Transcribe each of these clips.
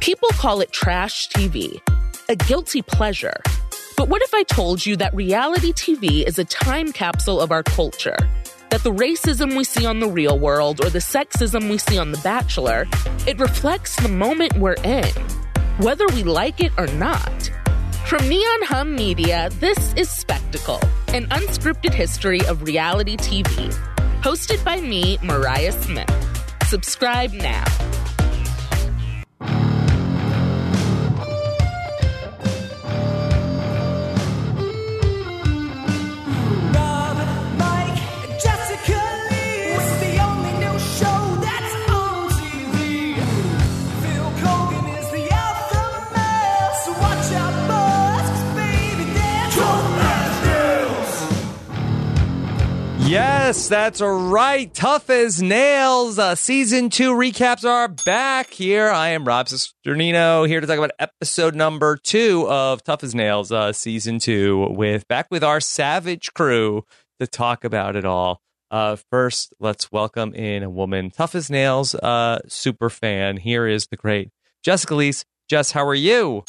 People call it trash TV, a guilty pleasure. But what if I told you that reality TV is a time capsule of our culture? That the racism we see on the real world or the sexism we see on The Bachelor, it reflects the moment we're in, whether we like it or not. From Neon Hum Media, this is Spectacle, an unscripted history of reality TV. Hosted by me, Mariah Smith. Subscribe now. Yes, that's right. Tough as nails. Uh, season two recaps are back here. I am Rob Cesternino here to talk about episode number two of Tough as Nails, uh, season two, with back with our savage crew to talk about it all. Uh, first, let's welcome in a woman, Tough as Nails, uh, super fan. Here is the great Jessica Liese. Jess, how are you?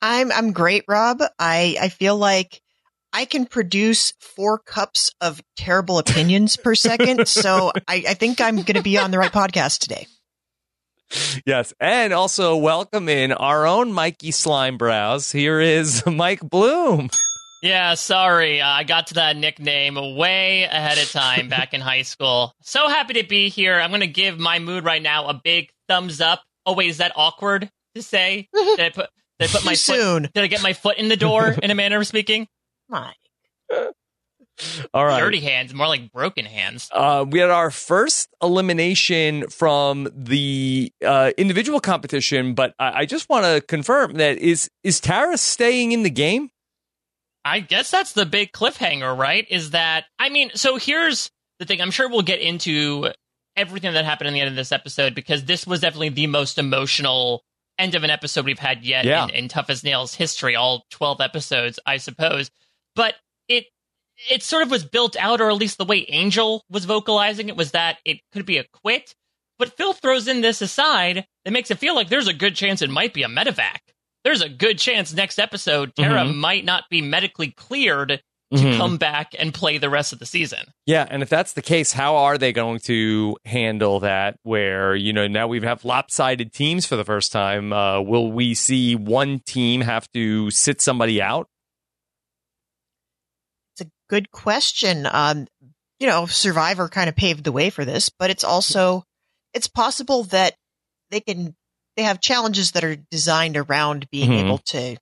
I'm I'm great, Rob. I I feel like I can produce four cups of terrible opinions per second, so I, I think I'm going to be on the right podcast today. Yes, and also welcome in our own Mikey Slimebrows. Here is Mike Bloom. Yeah, sorry. Uh, I got to that nickname way ahead of time back in high school. So happy to be here. I'm going to give my mood right now a big thumbs up. Oh, wait, is that awkward to say? Did I put, did I put my Too foot, soon. Did I get my foot in the door in a manner of speaking? My All right. Dirty hands, more like broken hands. Uh, we had our first elimination from the uh, individual competition, but I, I just want to confirm that is is Tara staying in the game? I guess that's the big cliffhanger, right? Is that, I mean, so here's the thing. I'm sure we'll get into everything that happened in the end of this episode because this was definitely the most emotional end of an episode we've had yet Yeah. in, in Tough as Nails history, all 12 episodes, I suppose. But it, it sort of was built out, or at least the way Angel was vocalizing it was that it could be a quit. But Phil throws in this aside that makes it feel like there's a good chance it might be a medevac. There's a good chance next episode Tara Mhm. might not be medically cleared to Mhm. come back and play the rest of the season. Yeah, and if that's the case, how are they going to handle that? Where you know now we have lopsided teams for the first time. Uh, will we see one team have to sit somebody out? It's a good question. Um, you know, Survivor kind of paved the way for this, but it's also it's possible that they can they have challenges that are designed around being Mhm. able to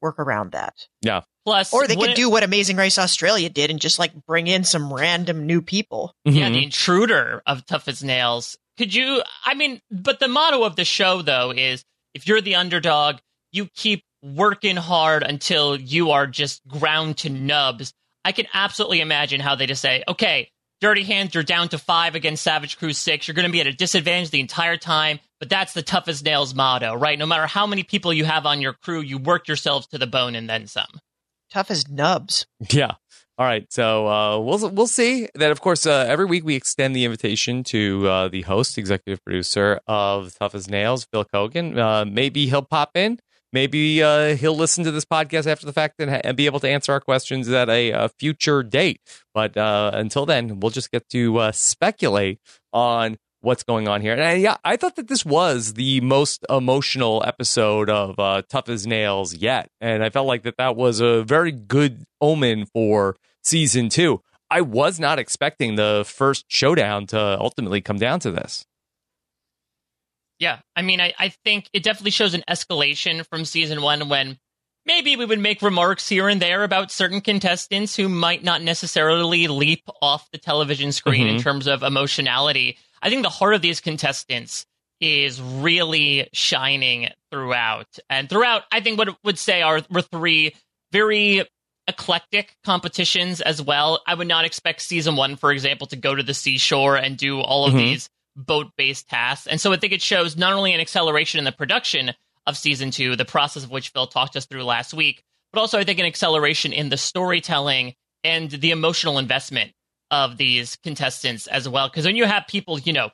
work around that. Yeah, Plus, Or they could do what Amazing Race Australia did and just like bring in some random new people. Yeah, Mhm. the intruder of Tough as Nails. Could you? I mean, but the motto of the show, though, is if you're the underdog, you keep working hard until you are just ground to nubs. I can absolutely imagine how they just say, okay, Dirty Hands, you're down to five against Savage Crew six. You're going to be at a disadvantage the entire time, but that's the toughest Nails motto, right? No matter how many people you have on your crew, you work yourselves to the bone and then some. Tough as nubs. Yeah. All right. So uh, we'll we'll see that. Of course, uh, every week we extend the invitation to uh, the host, executive producer of Tough as Nails, Phil Keoghan. Uh, maybe he'll pop in. Maybe uh, he'll listen to this podcast after the fact and, and be able to answer our questions at a, a future date. But uh, until then, we'll just get to uh, speculate on what's going on here. And I, yeah, I thought that this was the most emotional episode of uh, Tough as Nails yet, and I felt like that that was a very good omen for season two. I was not expecting the first showdown to ultimately come down to this. Yeah, I mean, I, I think it definitely shows an escalation from season one when maybe we would make remarks here and there about certain contestants who might not necessarily leap off the television screen in Mhm. terms of emotionality. I think the heart of these contestants is really shining throughout. And throughout, I think what would say are were three very eclectic competitions as well. I would not expect season one, for example, to go to the seashore and do all of Mhm. these boat based tasks. And so I think it shows not only an acceleration in the production of season two, the process of which Phil talked us through last week, but also I think an acceleration in the storytelling and the emotional investment of these contestants as well. Because when you have people, you know,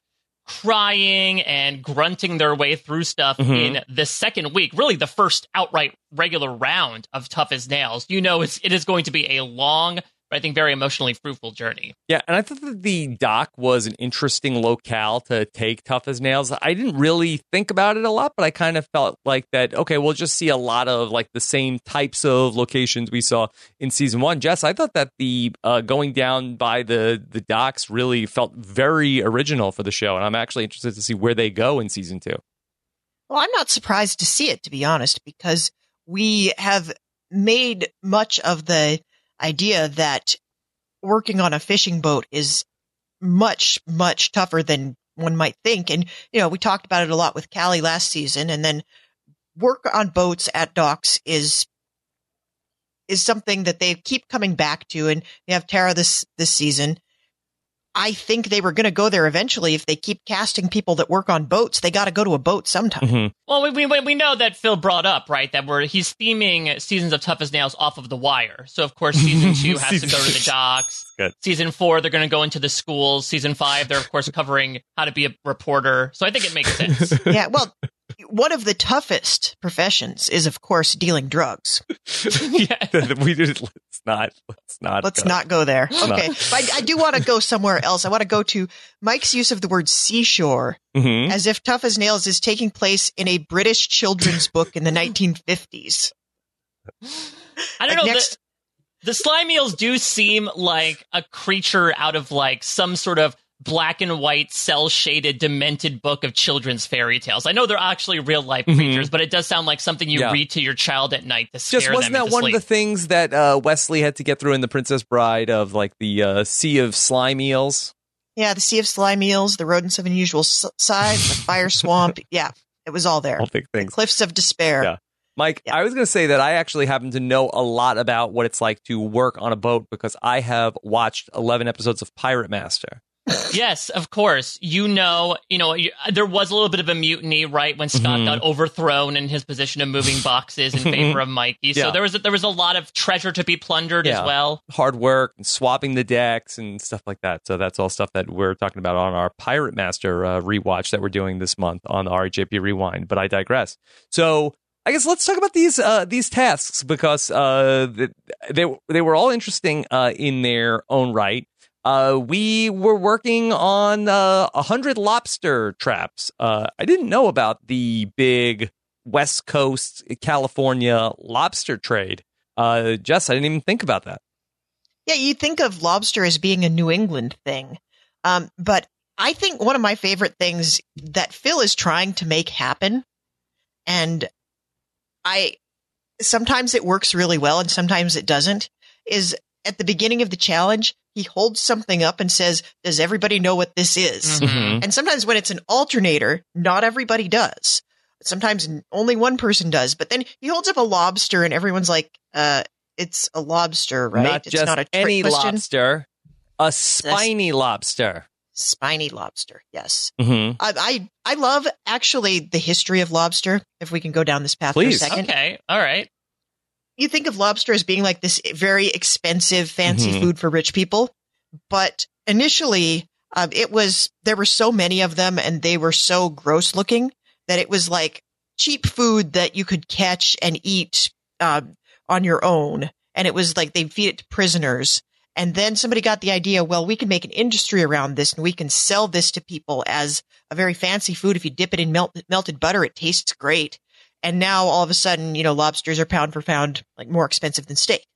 crying and grunting their way through stuff Mhm. in the second week, really the first outright regular round of Tough as Nails, you know it's, it is going to be a long, I think very emotionally fruitful journey. Yeah, and I thought that the dock was an interesting locale to take Tough as Nails. I didn't really think about it a lot, but I kind of felt like that, okay, we'll just see a lot of like the same types of locations we saw in season one. Jess, I thought that the uh, going down by the, the docks really felt very original for the show, and I'm actually interested to see where they go in season two. Well, I'm not surprised to see it, to be honest, because we have made much of the idea that working on a fishing boat is much, much tougher than one might think. And, you know, we talked about it a lot with Callie last season. And then work on boats at docks is, is something that they keep coming back to. And you have Tara this, this season. I think they were going to go there eventually. If they keep casting people that work on boats, they got to go to a boat sometime. Mhm. Well, we, we we know that Phil brought up right that we're he's theming seasons of Tough as Nails off of The Wire. So of course season two has to go to the docks. Good. Season four they're going to go into the schools. Season five they're of course covering how to be a reporter. So I think it makes sense. yeah, well, one of the toughest professions is, of course, dealing drugs. yeah. we just, let's not, let's not, Let's go. not go there. Okay. But I, I do want to go somewhere else. I want to go to Mike's use of the word seashore Mhm. as if Tough as Nails is taking place in a British children's book in the 1950s. I don't Like, know. next- the, the slime eels do seem like a creature out of like some sort of black and white, cell shaded, demented book of children's fairy tales. I know they're actually real life Mhm. creatures, but it does sound like something you Yeah. read to your child at night to scare Just wasn't them that into one sleep. of the things that uh, Wesley had to get through in The Princess Bride of like the uh, sea of slime eels? Yeah, the Sea of Slime Eels, the Rodents of Unusual S- Size, the Fire Swamp. Yeah, it was all there. All big things. Cliffs of Despair. Yeah. Mike, Yeah. I was going to say that I actually happen to know a lot about what it's like to work on a boat because I have watched 11 episodes of Pirate Master. Yes, of course. You know, you know, you, there was a little bit of a mutiny, right, when Scott Mhm. got overthrown in his position of moving boxes in favor of Mikey. So Yeah. there was a, there was a lot of treasure to be plundered Yeah. as well. Hard work and swapping the decks and stuff like that. So that's all stuff that we're talking about on our Pirate Master uh, rewatch that we're doing this month on the RHAP Rewind. But I digress. So I guess let's talk about these uh, these tasks because uh, they they were all interesting uh, in their own right. Uh, we were working on uh, a hundred lobster traps. Uh, I didn't know about the big West Coast California lobster trade. Uh, Jess, I didn't even think about that. Yeah, you think of lobster as being a New England thing. Um, but I think one of my favorite things that Phil is trying to make happen, and I sometimes it works really well and sometimes it doesn't, is at the beginning of the challenge, he holds something up and says, Does everybody know what this is? Mhm. And sometimes when it's an alternator, not everybody does. Sometimes only one person does. But then he holds up a lobster and everyone's like, uh, it's a lobster, right? Not it's just not a trick any question. lobster, a spiny lobster. Spiny lobster, yes. hmm I, I I love actually the history of lobster. If we can go down this path Please. for a second, Okay, all right. You think of lobster as being like this very expensive, fancy Mhm. food for rich people, but initially, um, it was there were so many of them, and they were so gross looking that it was like cheap food that you could catch and eat uh, on your own, and it was like they'd feed it to prisoners. And then somebody got the idea, well, we can make an industry around this and we can sell this to people as a very fancy food. If you dip it in melt- melted butter, it tastes great. And now all of a sudden, you know, lobsters are pound for pound like more expensive than steak.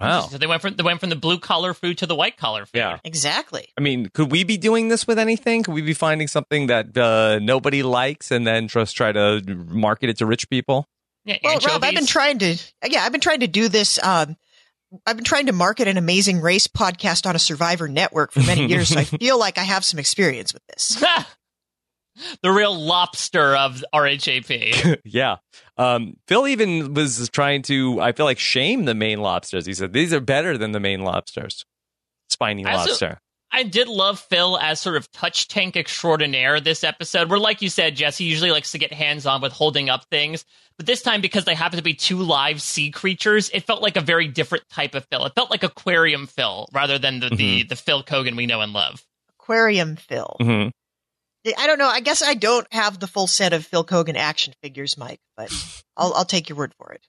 Wow. So they went from they went from the blue collar food to the white collar food. Yeah. Exactly. I mean, could we be doing this with anything? Could we be finding something that uh, nobody likes and then just try to market it to rich people? Yeah, Well, Rob, I've been trying to, yeah, I've been trying to do this. Um, I've been trying to market an amazing race podcast on a survivor network for many years. so I feel like I have some experience with this. the real lobster of RHAP. yeah. Um, Phil even was trying to, I feel like, shame the Maine lobsters. He said, these are better than the Maine lobsters. Spiny I also- lobster. I did love Phil as sort of touch tank extraordinaire this episode, where, like you said, Jesse usually likes to get hands on with holding up things. But this time, because they happen to be two live sea creatures, it felt like a very different type of Phil. It felt like aquarium Phil rather than the, the, the Phil Keoghan we know and love. Aquarium Phil. hmm I don't know. I guess I don't have the full set of Phil Keoghan action figures, Mike, but I'll, I'll take your word for it.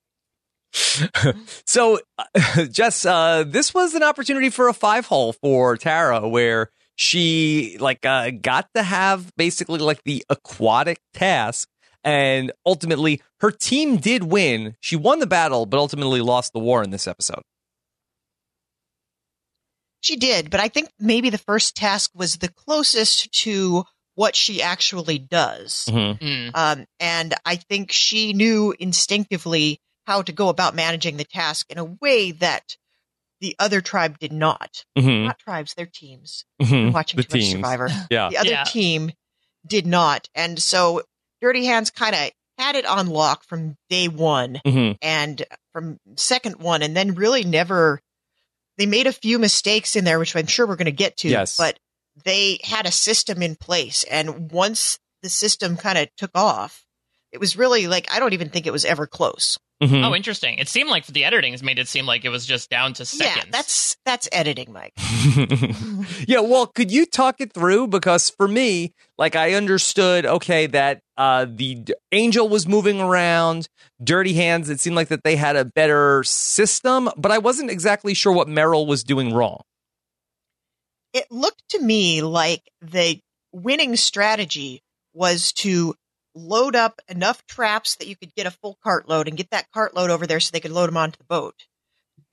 so, uh, Jess, uh, this was an opportunity for a five hole for Tara, where she like uh, got to have basically like the aquatic task, and ultimately her team did win. She won the battle, but ultimately lost the war in this episode. She did, but I think maybe the first task was the closest to what she actually does. Mm-hmm. Mm. Um, and I think she knew instinctively how to go about managing the task in a way that the other tribe did not. Mm-hmm. Not tribes, they're teams. Mhm. Watching The too much. Survivor. Yeah. The other Yeah. team did not. And so Dirty Hands kind of had it on lock from day one Mhm. and from second one, and then really never. They made a few mistakes in there, which I'm sure we're going to get to. Yes. But they had a system in place, and once the system kind of took off, it was really like I don't even think it was ever close. Mhm. Oh, interesting. It seemed like the editing has made it seem like it was just down to seconds. Yeah, that's that's editing, Mike. yeah, well, could you talk it through? Because for me, like I understood, okay, that uh, the d- angel was moving around, dirty hands. It seemed like that they had a better system, but I wasn't exactly sure what Merrill was doing wrong. It looked to me like the winning strategy was to load up enough traps that you could get a full cartload and get that cartload over there so they could load them onto the boat.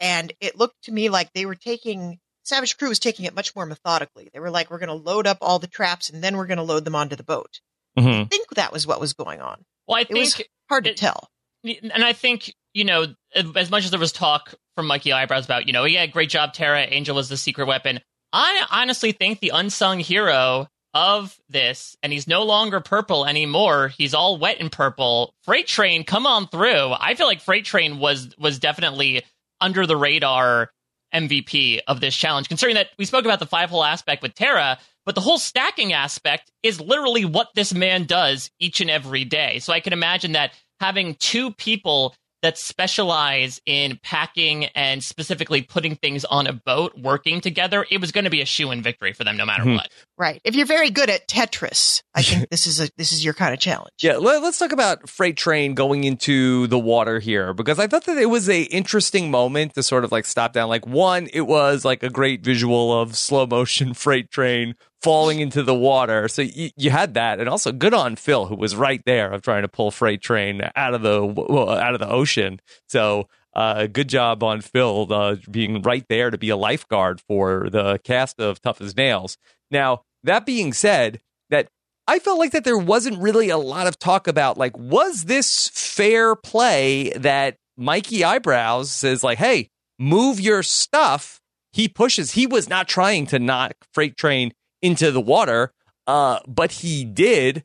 And it looked to me like they were taking Savage Crew was taking it much more methodically. They were like, we're going to load up all the traps and then we're going to load them onto the boat. Mhm. I think that was what was going on. well, I It was think hard to it- tell. and I think you know, as much as there was talk from Mikey Eyebrows about, you know, yeah, great job, Tara. Angel was the secret weapon. I honestly think the unsung hero of this, and he's no longer purple anymore. He's all wet and purple. Freight Train, come on through. I feel like Freight Train was was definitely under the radar MVP of this challenge, considering that we spoke about the five hole aspect with Tara, but the whole stacking aspect is literally what this man does each and every day. So I can imagine that having two people that specialize in packing and specifically putting things on a boat working together, it was going to be a shoe in victory for them no matter Mhm. what. Right. If you're very good at Tetris, I think this is a this is your kind of challenge. Yeah, let, us talk about freight train going into the water here because I thought that it was a interesting moment to sort of like stop down. Like one, it was like a great visual of slow motion freight train falling into the water. So you, you had that, and also good on Phil who was right there of trying to pull freight train out of the well, out of the ocean. So. Uh, good job on Phil uh, being right there to be a lifeguard for the cast of Tough as Nails. Now, that being said, that I felt like that there wasn't really a lot of talk about like was this fair play that Mikey Eyebrows says like, "Hey, move your stuff." He pushes. He was not trying to knock Freight Train into the water, uh, but he did.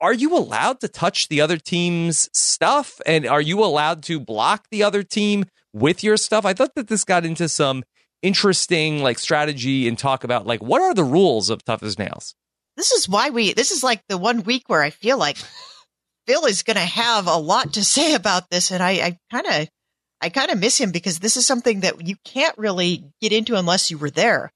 Are you allowed to touch the other team's stuff, and are you allowed to block the other team with your stuff? I thought that this got into some interesting like strategy and talk about like what are the rules of Tough as Nails. this is why we this is like the one week where I feel like Phil is going to have a lot to say about this, and I, I kind of I kind of miss him because this is something that you can't really get into unless you were there.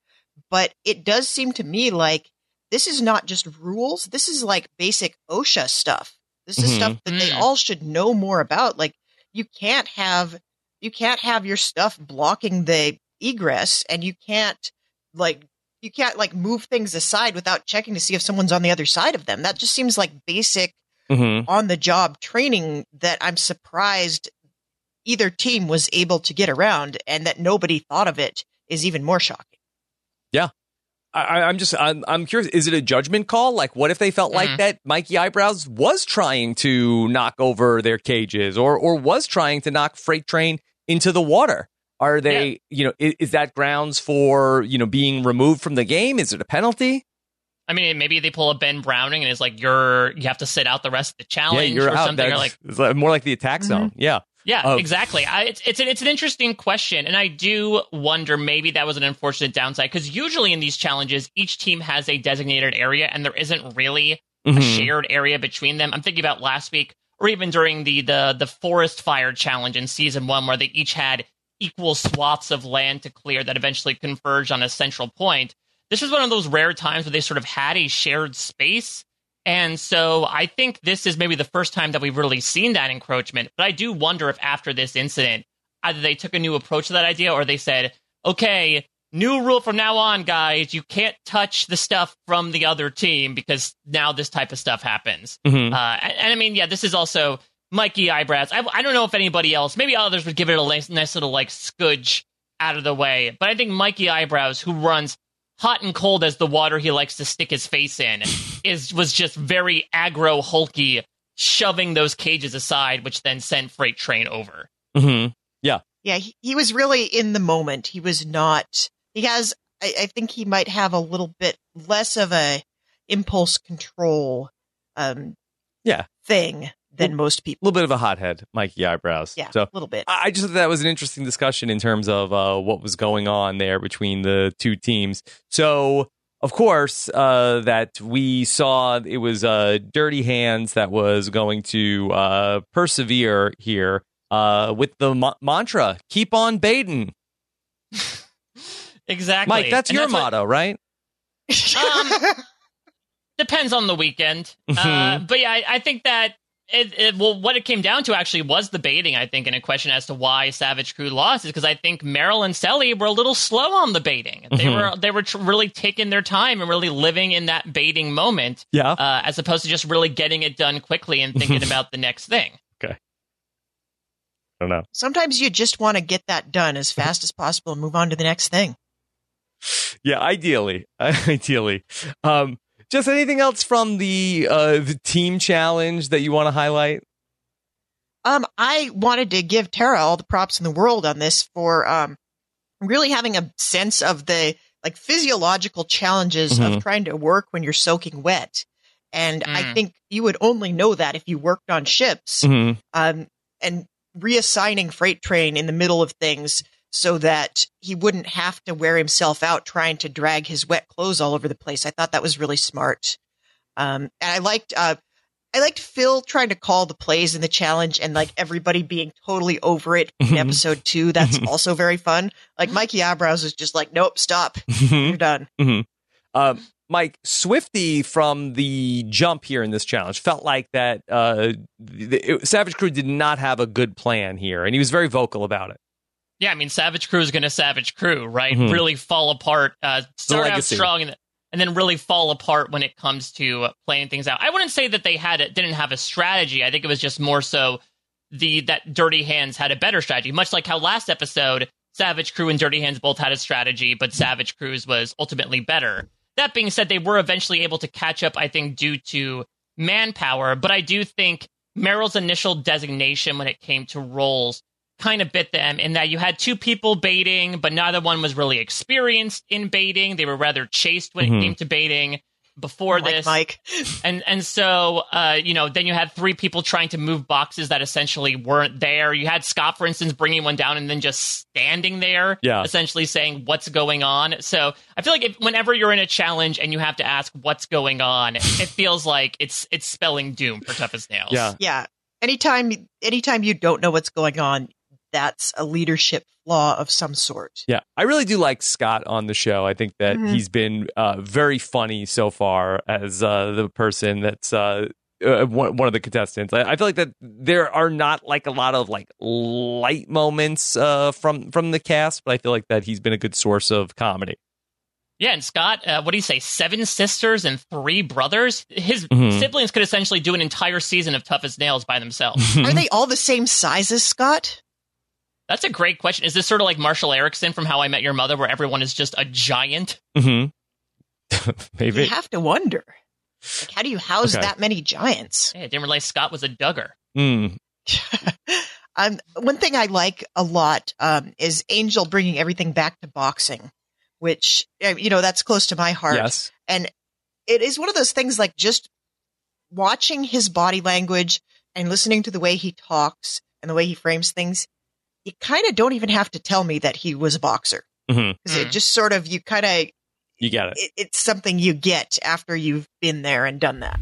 But it does seem to me like this is not just rules; this is like basic OSHA stuff. This is Mhm. stuff that they Mm. all should know more about. Like you can't have you can't have your stuff blocking the egress, and you can't like you can't like move things aside without checking to see if someone's on the other side of them. That just seems like basic Mm-hmm. on the job training that I'm surprised either team was able to get around and that nobody thought of it is even more shocking. I, I'm just I'm, I'm curious. Is it a judgment call? Like, what if they felt like Mhm. that Mikey Eyebrows was trying to knock over their cages, or or was trying to knock Freight Train into the water? Are they, you know, is, is that grounds for you know being removed from the game? Is it a penalty? I mean, maybe they pull a Ben Browning and it's like you're you have to sit out the rest of the challenge yeah, you're or out. something. Or That's- like it's like more like the attack zone. Yeah. Yeah, of- exactly. I, it's it's an, it's an interesting question, and I do wonder maybe that was an unfortunate downside because usually in these challenges, each team has a designated area, and there isn't really a Mhm. shared area between them. I'm thinking about last week, or even during the the the forest fire challenge in season one, where they each had equal swaths of land to clear that eventually converged on a central point. This was one of those rare times where they sort of had a shared space And so I think this is maybe the first time that we've really seen that encroachment. But I do wonder if after this incident, either they took a new approach to that idea or they said, okay, new rule from now on, guys, you can't touch the stuff from the other team because now this type of stuff happens. Mhm. Uh, and, and I mean, yeah, this is also Mikey eyebrows. I, I don't know if anybody else, maybe others would give it a nice, nice little like scudge out of the way, but I think Mikey eyebrows, who runs hot and cold as the water he likes to stick his face in, is was just very aggro, hulky, shoving those cages aside, which then sent Freight Train over. hmm Yeah, he, he was really in the moment. He was not. He has. I, I think he might have a little bit less of a impulse control, um, Yeah. thing than most people. A little bit of a hothead, Mikey eyebrows. Yeah, So a little bit. I I just thought that was an interesting discussion in terms of uh, what was going on there between the two teams. So, of course, uh, that we saw it was uh, Dirty Hands that was going to uh, persevere here uh, with the mo- mantra "Keep on baiting." Exactly, Mike, that's And your what- motto, right? Um, depends on the weekend. Uh, Mhm. but yeah, I, I think that it, it, well, what it came down to actually was the baiting. I think, and a question as to why Savage Crew lost is because I think Merrill and Selly were a little slow on the baiting. They Mhm. were they were tr- really taking their time and really living in that baiting moment, Yeah. uh, as opposed to just really getting it done quickly and thinking about the next thing. Okay, I don't know. Sometimes you just want to get that done as fast as possible and move on to the next thing. Yeah, ideally, ideally. Um, just anything else from the uh, the team challenge that you want to highlight? Um, I wanted to give Tara all the props in the world on this for um really having a sense of the like physiological challenges Mhm. of trying to work when you're soaking wet. And I Mm. think you would only know that if you worked on ships. Mm-hmm. Um, and reassigning freight train in the middle of things so that he wouldn't have to wear himself out trying to drag his wet clothes all over the place. I thought that was really smart. Um, and I liked, uh, I liked Phil trying to call the plays in the challenge and like everybody being totally over it in Mhm. episode two. That's also very fun. Like Mikey Eyebrows was just like, nope, stop. You're done. Um, Mike Swifty from the jump here in this challenge felt like that uh, the, it- Savage Crew did not have a good plan here, and he was very vocal about it. Yeah, I mean, Savage Crew is going to Savage Crew, right? Mhm. Really fall apart. Uh, start out strong and, and then really fall apart when it comes to uh, playing things out. I wouldn't say that they had it, didn't have a strategy. I think it was just more so the that Dirty Hands had a better strategy, much like how last episode Savage Crew and Dirty Hands both had a strategy, but Savage Crew's was ultimately better. That being said, they were eventually able to catch up. I think due to manpower, but I do think Merrill's initial designation when it came to roles kind of bit them in that you had two people baiting, but neither one was really experienced in baiting. They were rather chased when Mhm. it came to baiting before Like this. Mike. And and so uh, you know, then you had three people trying to move boxes that essentially weren't there. You had Scott, for instance, bringing one down and then just standing there, Yeah. essentially saying what's going on. So I feel like if, whenever you're in a challenge and you have to ask what's going on, it feels like it's it's spelling doom for Tough as Nails. Yeah. Yeah. Anytime, anytime you don't know what's going on, that's a leadership flaw of some sort. Yeah, I really do like Scott on the show. I think that Mhm. he's been uh, very funny so far as uh, the person that's uh, uh, one, one of the contestants. I, I feel like that there are not like a lot of like light moments uh, from from the cast, but I feel like that he's been a good source of comedy. Yeah, and Scott, uh, what do you say? Seven sisters and three brothers. His Mhm. siblings could essentially do an entire season of Tough as Nails by themselves. Are they all the same size as Scott? That's a great question. Is this sort of like Marshall Erickson from How I Met Your Mother, where everyone is just a giant? hmm Maybe. You have to wonder. Like, how do you house Okay. that many giants? Hey, I didn't realize Scott was a Duggar. Mm. um, one thing I like a lot um, is Angel bringing everything back to boxing, which uh, you know that's close to my heart. Yes. and it is one of those things like just watching his body language and listening to the way he talks and the way he frames things. You kind of don't even have to tell me that he was a boxer hmm because it Mm. just sort of you kind of You got it. it, it's something you get after you've been there and done that.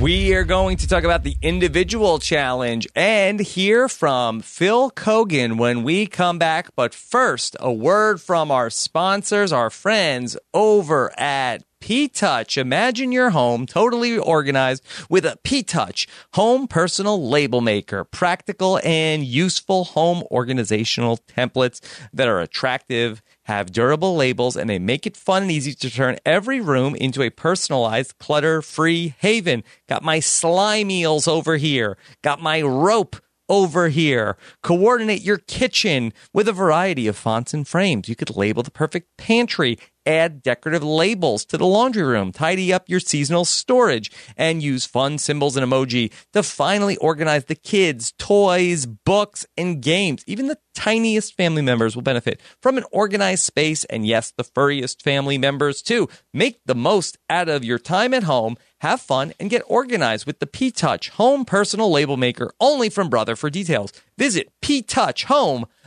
We are going to talk about the individual challenge and hear from Phil Keoghan when we come back. But first, a word from our sponsors, our friends over at P-Touch. Imagine your home totally organized with a P-Touch home personal label maker. Practical and useful home organizational templates that are attractive, have durable labels, and they make it fun and easy to turn every room into a personalized, clutter-free haven. Got my slime eels over here. Got my rope over here. Coordinate your kitchen with a variety of fonts and frames. You could label the perfect pantry, add decorative labels to the laundry room, tidy up your seasonal storage, and use fun symbols and emoji to finally organize the kids, toys, books, and games. Even the tiniest family members will benefit from an organized space, and yes, the furriest family members too. Make the most out of your time at home. Have fun and get organized with the P Touch Home Personal Label Maker only from Brother for details. Visit P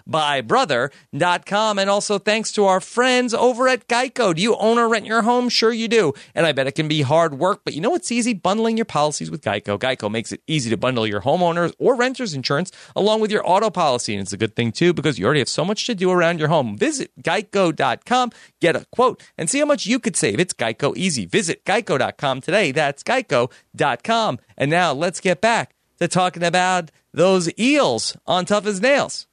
Touch Home by brother.com. And also thanks to our friends over at Geico. Do you own or rent your home? Sure you do. And I bet it can be hard work, but you know what's easy? Bundling your policies with Geico. Geico makes it easy to bundle your homeowners or renters insurance along with your auto policy. And it's a good thing too because you already have so much to do around your home. Visit geico.com, get a quote, and see how much you could save. It's Geico easy. Visit geico.com today. That's geico.com. And now let's get back to talking about those eels on Tough as Nails.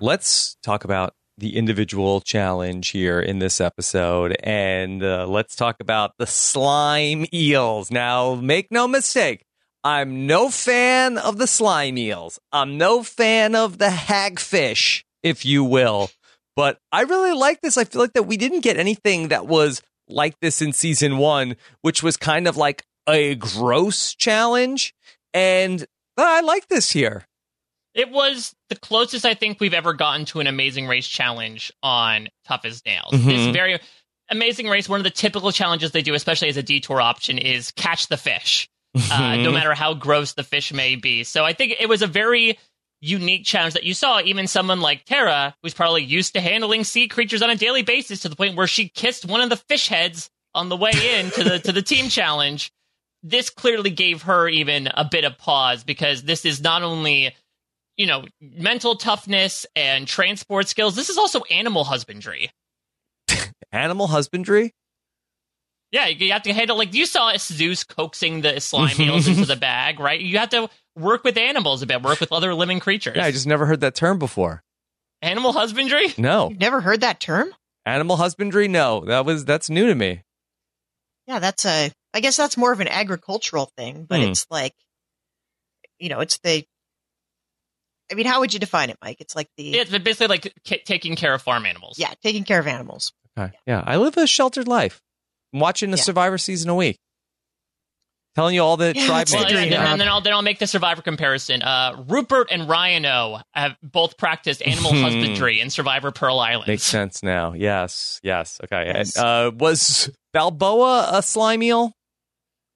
Let's talk about the individual challenge here in this episode and uh, let's talk about the slime eels. Now, make no mistake, I'm no fan of the slime eels. I'm no fan of the hagfish, if you will. But I really like this. I feel like that we didn't get anything that was like this in season one, which was kind of like a gross challenge. And I like this here. It was the closest I think we've ever gotten to an Amazing Race challenge on Tough as Nails. Mhm. This very Amazing Race, one of the typical challenges they do, especially as a detour option, is catch the fish, uh, no matter how gross the fish may be. So I think it was a very unique challenge that you saw even someone like Tara, who's probably used to handling sea creatures on a daily basis to the point where she kissed one of the fish heads on the way in to the to the team challenge. This clearly gave her even a bit of pause because this is not only you know, mental toughness and transport skills. This is also animal husbandry. Animal husbandry? Yeah, you have to handle like you saw Zeus coaxing the slime eels into the bag, right? You have to work with animals a bit, work with other living creatures. Yeah, I just never heard that term before. animal husbandry. No. You've never heard that term? Animal husbandry? No. That was that's new to me. Yeah, that's a. I guess that's more of an agricultural thing, but Hmm. it's like, you know, it's the. I mean, how would you define it, Mike? It's like the It's basically like ca- taking care of farm animals. yeah, taking care of animals. Okay. Yeah. I live a sheltered life. I'm watching the Yeah. Survivor season a week. Telling you all the Yeah, tribe that's Well, the and, then- and then I'll then I'll make the survivor comparison. Uh, Rupert and Ryan-O have both practiced animal Hmm. husbandry in Survivor Pearl Island. Makes sense now. Yes. Yes. Okay. Yes. And, uh, was Balboa a slime eel?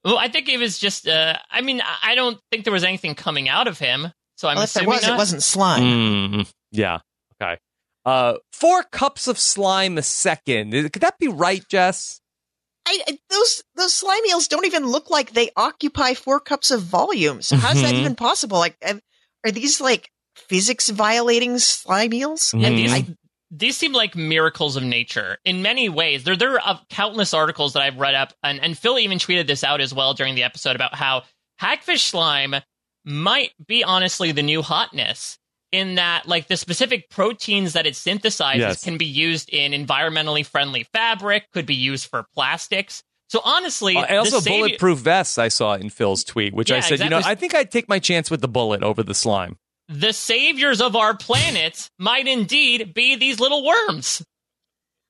Well, I think it was just. Uh, I mean, I- I don't think there was anything coming out of him. So I'm well, if there assuming was, not. it wasn't slime. Mm, yeah. Okay. Uh, four cups of slime a second. Could that be right, Jess? I, I, those those slime eels don't even look like they occupy four cups of volume. So how's that Mhm. even possible? Like, are these like physics violating slime eels? And these Mhm. these seem like miracles of nature in many ways. There there are uh, countless articles that I've read up, and, and Phil even tweeted this out as well during the episode about how hagfish slime might be honestly the new hotness. In that, like the specific proteins that it synthesizes Yes. can be used in environmentally friendly fabric, could be used for plastics. So honestly, Uh, also the savior- bulletproof vests I saw in Phil's tweet, which I Yeah, said, you know. I think I'd take my chance with the bullet over the slime. the saviors of our planet might indeed be these little worms.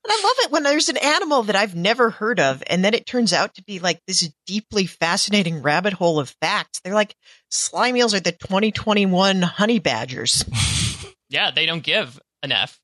And I love it when there's an animal that I've never heard of, and then it turns out to be like this deeply fascinating rabbit hole of facts. They're like slime eels are the 2021 honey badgers. Yeah, they don't give an F.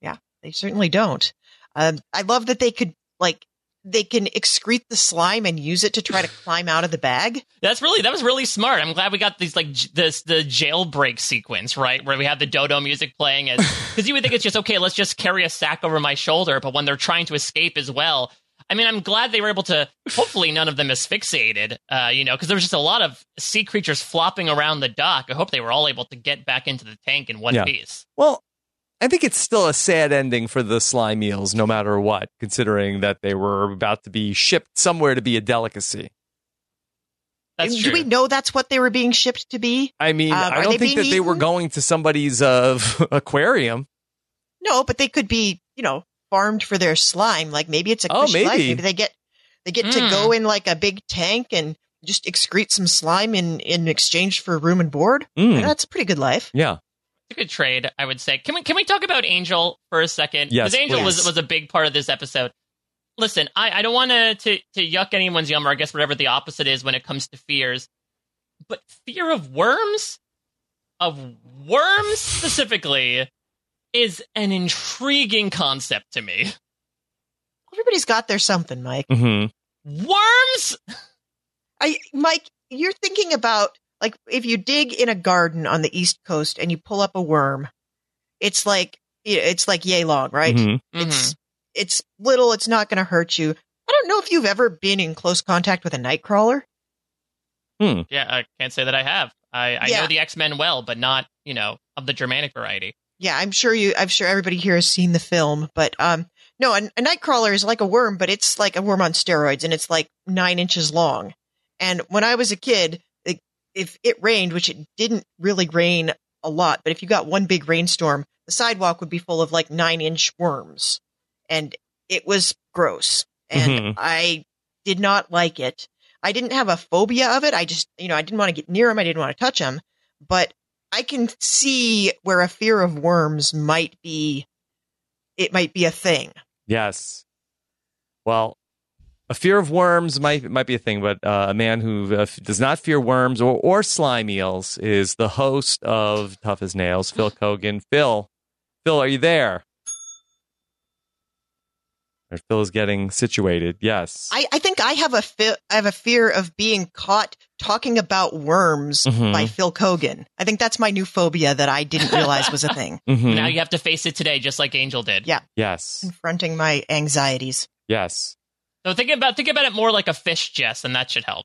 Yeah, they certainly don't. Um, I love that they could like they can excrete the slime and use it to try to climb out of the bag. That's really that was really smart. I'm glad we got these like j- this the jailbreak sequence right where we have the dodo music playing as because you would think it's just okay. Let's just carry a sack over my shoulder, but when they're trying to escape as well. I mean, I'm glad they were able to. Hopefully, none of them asphyxiated. Uh, you know, because there was just a lot of sea creatures flopping around the dock. I hope they were all able to get back into the tank in one Yeah. piece. Well, I think it's still a sad ending for the slime eels, no matter what, considering that they were about to be shipped somewhere to be a delicacy. That's Do we know that's what they were being shipped to be? I mean, Um, I don't think that being they were going to somebody's uh, aquarium. No, but they could be, you know, farmed for their slime. Like maybe it's a Oh, cushy life. maybe. Maybe they get they get to Mm. go in like a big tank and just excrete some slime in in exchange for room and board. Mm, And that's a pretty good life. yeah. It's a good trade, I would say. Can we can we talk about Angel for a second? Yes, Because Angel was please. was a big part of this episode. Listen, I, I don't want to to to yuck anyone's yum, or I guess whatever the opposite is when it comes to fears. But fear of worms, of worms specifically, is an intriguing concept to me. Everybody's got their something, Mike. Mm-hmm. Worms? I Mike, you're thinking about like if you dig in a garden on the East Coast and you pull up a worm, it's like it's like yay long, right? hmm It's it's little, it's not going to hurt you. I don't know if you've ever been in close contact with a nightcrawler. Hmm. Yeah, I can't say that I have. I, I Yeah. know the X Men well, but not you know of the Germanic variety. Yeah, I'm sure you. I'm sure everybody here has seen the film, but um, no, a, a nightcrawler is like a worm, but it's like a worm on steroids, and it's like nine inches long. And when I was a kid, like, if it rained, which it didn't really rain a lot, but if you got one big rainstorm, the sidewalk would be full of like nine inch worms, and it was gross, and Mhm. I did not like it. I didn't have a phobia of it. I just, you know, I didn't want to get near them. I didn't want to touch them, but I can see where a fear of worms might be. It might be a thing. Yes. Well, a fear of worms might might be a thing, but uh, a man who uh, does not fear worms or, or slime eels is the host of Tough as Nails, Phil Keoghan. Phil, Phil, are you there? Or Phil is getting situated. Yes. I, I think I have a fi- I have a fear of being caught talking about worms Mhm. by Phil Keoghan. I think that's my new phobia that I didn't realize was a thing. Mhm. Now you have to face it today, just like Angel did. Yeah. Yes. Confronting my anxieties. Yes. So think about think about it more like a fish, Jess, and that should help.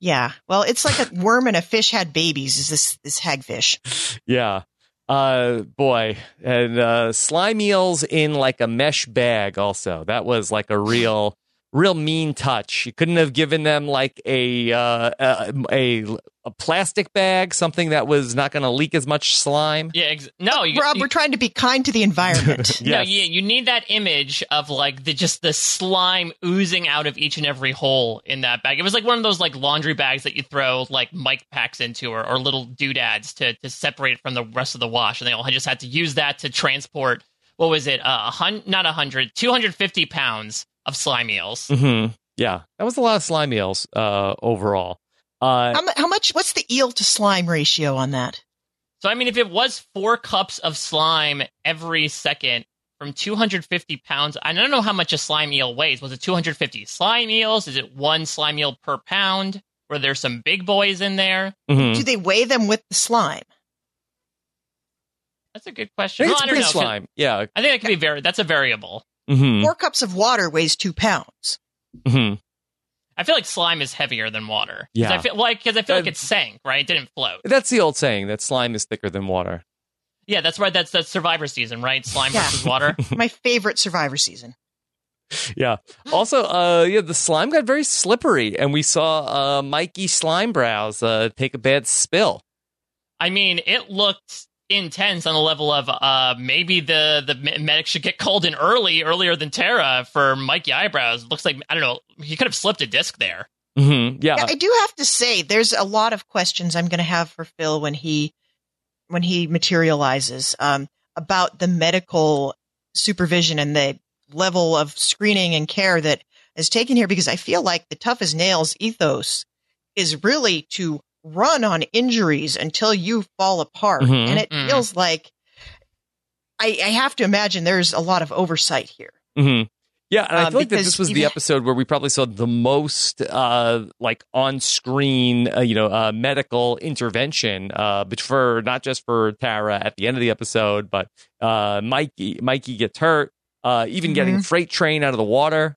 Yeah. Well, it's like a worm and a fish had babies. Is this this hagfish? Yeah. Uh boy. And uh slime eels in like a mesh bag also. That was like a real real mean touch. You couldn't have given them like a uh a a, a plastic bag, something that was not going to leak as much slime. Yeah, ex- no, you, Rob, you- we're trying to be kind to the environment. no, Yes. you, you need that image of like the just the slime oozing out of each and every hole in that bag. It was like one of those like laundry bags that you throw like mic packs into or, or little doodads to to separate it from the rest of the wash, and they all just had to use that to transport. What was it? Uh, a hun- not a hundred, two hundred fifty pounds of slime eels. Mhm. Yeah. That was a lot of slime eels uh overall. Uh how, how much? What's the eel to slime ratio on that? So I mean, if it was four cups of slime every second from 250 pounds, I don't know how much a slime eel weighs. Was it 250 slime eels? Is it one slime eel per pound? Were there some big boys in there? mhm. Do they weigh them with the slime? That's a good I question. think Well, it's I don't pretty know. 'cause slime. Yeah. I think that could be very. That's a variable. Mhm. Four cups of water weighs two pounds. Mhm. I feel like slime is heavier than water. 'Cause Yeah. I feel like because I feel like it sank. Right, it didn't float. That's the old saying that slime is thicker than water. Yeah, that's right. That's that's Survivor season, right? Slime Yeah. versus water. My favorite Survivor season. Yeah. Also, uh, yeah, the slime got very slippery, and we saw uh, Mikey Slimebrows uh, take a bad spill. I mean, it looked intense on the level of uh maybe the the medic should get called in early, earlier than Tara for Mikey eyebrows. Looks like I don't know. He could have slipped a disc there. hmm Yeah. Yeah, I do have to say, there's a lot of questions I'm going to have for Phil when he when he materializes um, about the medical supervision and the level of screening and care that is taken here. Because I feel like the tough as nails ethos is really to run on injuries until you fall apart, Mhm. and it Mhm. feels like I, I have to imagine there's a lot of oversight here. hmm Yeah, and I Um, feel like that this was the episode where we probably saw the most uh, like on-screen, uh, you know, uh, medical intervention, uh, but for not just for Tara at the end of the episode, but uh, Mikey. Mikey gets hurt, uh, even getting freight train out of the water.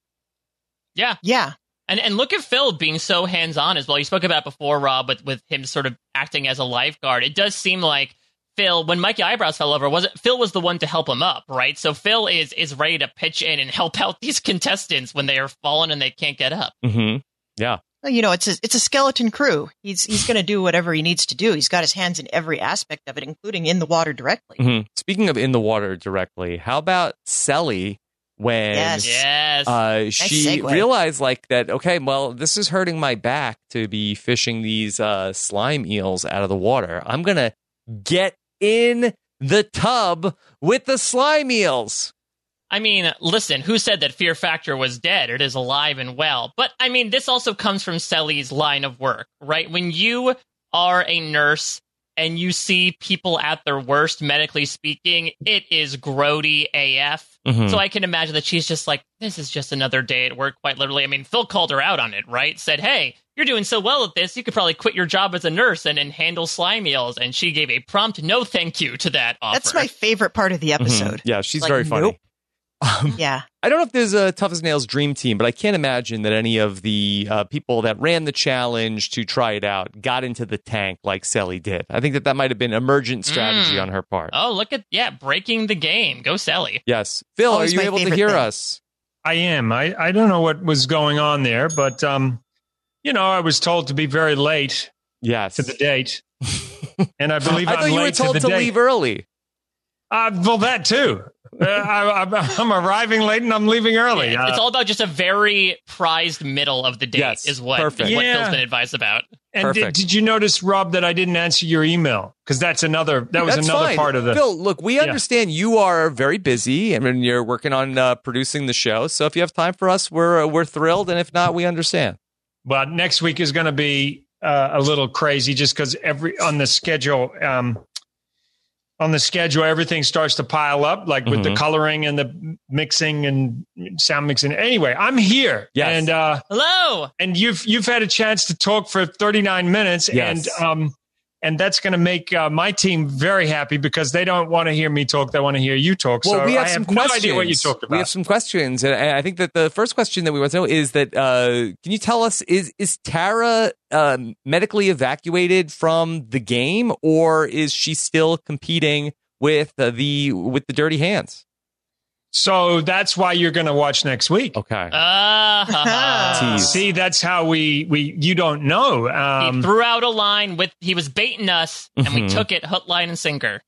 Yeah, Yeah, and and look at Phil being so hands on as well. You spoke about it before, Rob, with with him sort of acting as a lifeguard. It does seem like Phil, when Mikey Eyebrows fell over, was it Phil was the one to help him up, right? So Phil is is ready to pitch in and help out these contestants when they are falling and they can't get up. Mm-hmm. Yeah. Well, you know, it's a, it's a skeleton crew. He's he's going to do whatever he needs to do. He's got his hands in every aspect of it, including in the water directly. Mhm. Speaking of in the water directly, how about Selly when Yes. Yes. uh, she segue. realized like that? Okay, well, this is hurting my back to be fishing these uh, slime eels out of the water. I'm gonna get in the tub with the slime eels. I mean, listen, who said that Fear Factor was dead? It is alive and well. But I mean, this also comes from Sally's line of work, right? When you are a nurse and you see people at their worst, medically speaking, it is grody AF. Mhm. So I can imagine that she's just like, this is just another day at work, quite literally. I mean, Phil called her out on it, right? Said, hey, you're doing so well at this, you could probably quit your job as a nurse and, and handle slime eels. And she gave a prompt no thank you to that offer. That's my favorite part of the Mhm. episode. Yeah, she's Like, very funny. nope. Um, Yeah. I don't know if there's a Tough as Nails dream team, but I can't imagine that any of the uh, people that ran the challenge to try it out got into the tank like Sally did. I think that that might have been emergent strategy Mm. on her part. Oh, look at, yeah, breaking the game. Go Sally. Yes. Phil, Always are you able to hear thing. us? I am. I, I don't know what was going on there, but um, you know, I was told to be very late Yes. to the date, and I believe I I'm thought you were told to to, leave early. Uh, well, that too. Uh, I, I'm, I'm arriving late and I'm leaving early. Yeah, it's Uh, all about just a very prized middle of the date, Yes, is what, perfect. what Yeah. Phil's been advised about. and did, did you notice, Rob, that I didn't answer your email? Because that's another. That was That's another fine. part of the. Phil, look, we Yeah. understand you are very busy and you're working on uh, producing the show. So if you have time for us, we're uh, we're thrilled, and if not, we understand. But next week is going to be uh, a little crazy, just because every on the schedule. Um, on the schedule, everything starts to pile up, like with the Mhm. coloring and the mixing and sound mixing. Anyway, I'm here, Yes. and uh, Hello. and you've you've had a chance to talk for 39 minutes, Yes. and um, and that's going to make uh, my team very happy because they don't want to hear me talk; they want to hear you talk. Well, so we have I some have no questions. idea what you talked about. We have some questions, and I think that the first question that we want to know is that uh, can you tell us is is Tara um, medically evacuated from the game, or is she still competing with uh, the with the Dirty Hands? So that's why you're going to watch next week. Okay. Ah, ha, ha. See, that's how we we you don't know. he Um, threw out a line with he was baiting us, and we Mhm. took it hook, line, and sinker.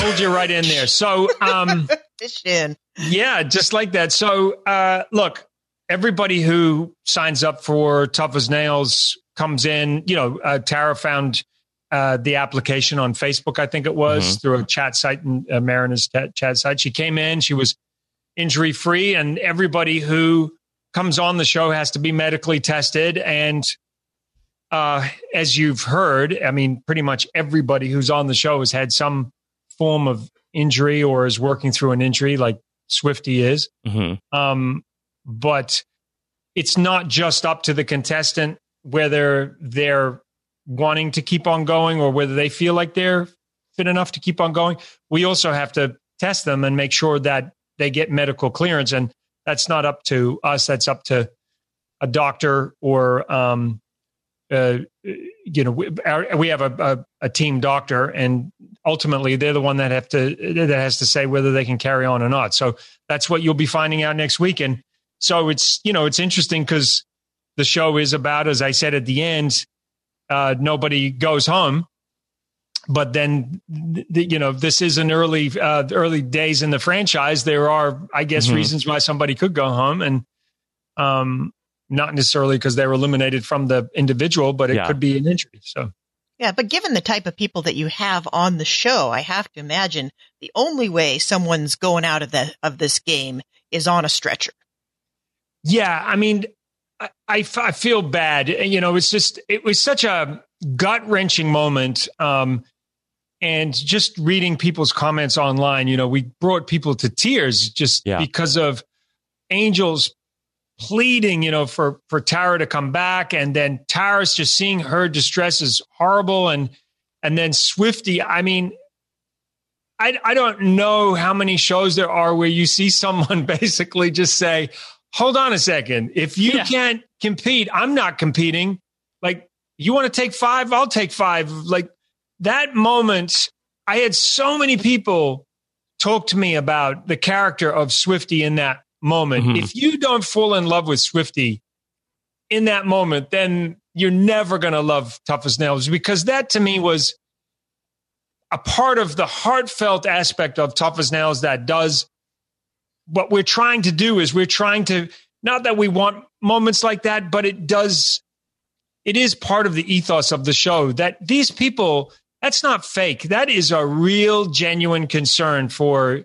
hold you right in there. So um, Fish in. yeah, just like that. So uh, look, everybody who signs up for Tough as Nails comes in. You know, uh, Tara found uh, the application on Facebook, I think it was, through a chat site and uh, Marina's ta- chat site. She came in, she was injury free, and everybody who comes on the show has to be medically tested. And uh, as you've heard, I mean, pretty much everybody who's on the show has had some form of injury or is working through an injury, like Swifty is. Mhm. Um, but it's not just up to the contestant whether they're wanting to keep on going or whether they feel like they're fit enough to keep on going. We also have to test them and make sure that they get medical clearance. And that's not up to us. That's up to a doctor or, um, uh, you know, we, our, we have a, a, a team doctor and ultimately they're the one that have to, that has to say whether they can carry on or not. So that's what you'll be finding out next week. And so it's, you know, it's interesting because the show is about, as I said at the end, uh, nobody goes home. But then, th- th- you know, this is an early, uh, early days in the franchise. There are, I guess, Mhm. reasons why somebody could go home, and um, not necessarily because they were eliminated from the individual, but it Yeah. could be an injury. So, Yeah, but given the type of people that you have on the show, I have to imagine the only way someone's going out of the of this game is on a stretcher. Yeah, I mean, I, I f- I feel bad. You know, it's just it was such a gut wrenching moment. Um, and just reading people's comments online, you know, we brought people to tears just Yeah. because of Angels pleading, you know, for for Tara to come back, and then Tara's just seeing her distress is horrible, and and then Swifty. I mean, I I don't know how many shows there are where you see someone basically just say, "Hold on a second, if you Yeah. can't compete, I'm not competing." Like, you want to take five? I'll take five. Like that moment I had so many people talk to me about the character of Swifty in that moment. Mhm. If you don't fall in love with Swifty in that moment, then you're never going to love Tough as Nails because that to me was a part of the heartfelt aspect of Tough as Nails that does what we're trying to do is we're trying to not that we want moments like that, but it does it is part of the ethos of the show that these people that's not fake. That is a real genuine concern for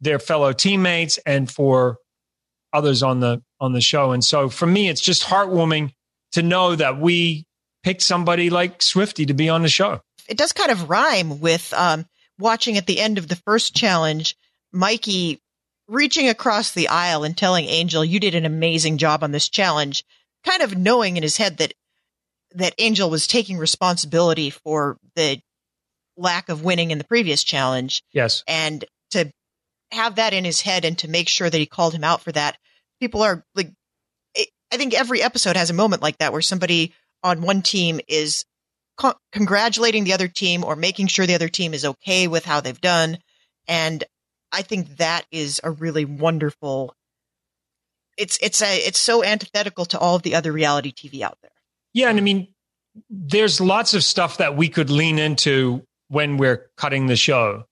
their fellow teammates and for others on the on the show. And so for me it's just heartwarming to know that we picked somebody like Swifty to be on the show. it does kind of rhyme with um, watching at the end of the first challenge, Mikey reaching across the aisle and telling Angel, "You did an amazing job on this challenge," kind of knowing in his head that that Angel was taking responsibility for the lack of winning in the previous challenge, Yes. and to have that in his head and to make sure that he called him out for that. People are like, it, I think every episode has a moment like that where somebody on one team is co- congratulating the other team or making sure the other team is okay with how they've done. And I think that is a really wonderful. It's it's a it's so antithetical to all of the other reality TV out there. Yeah, and I mean, there's lots of stuff that we could lean into when we're cutting the show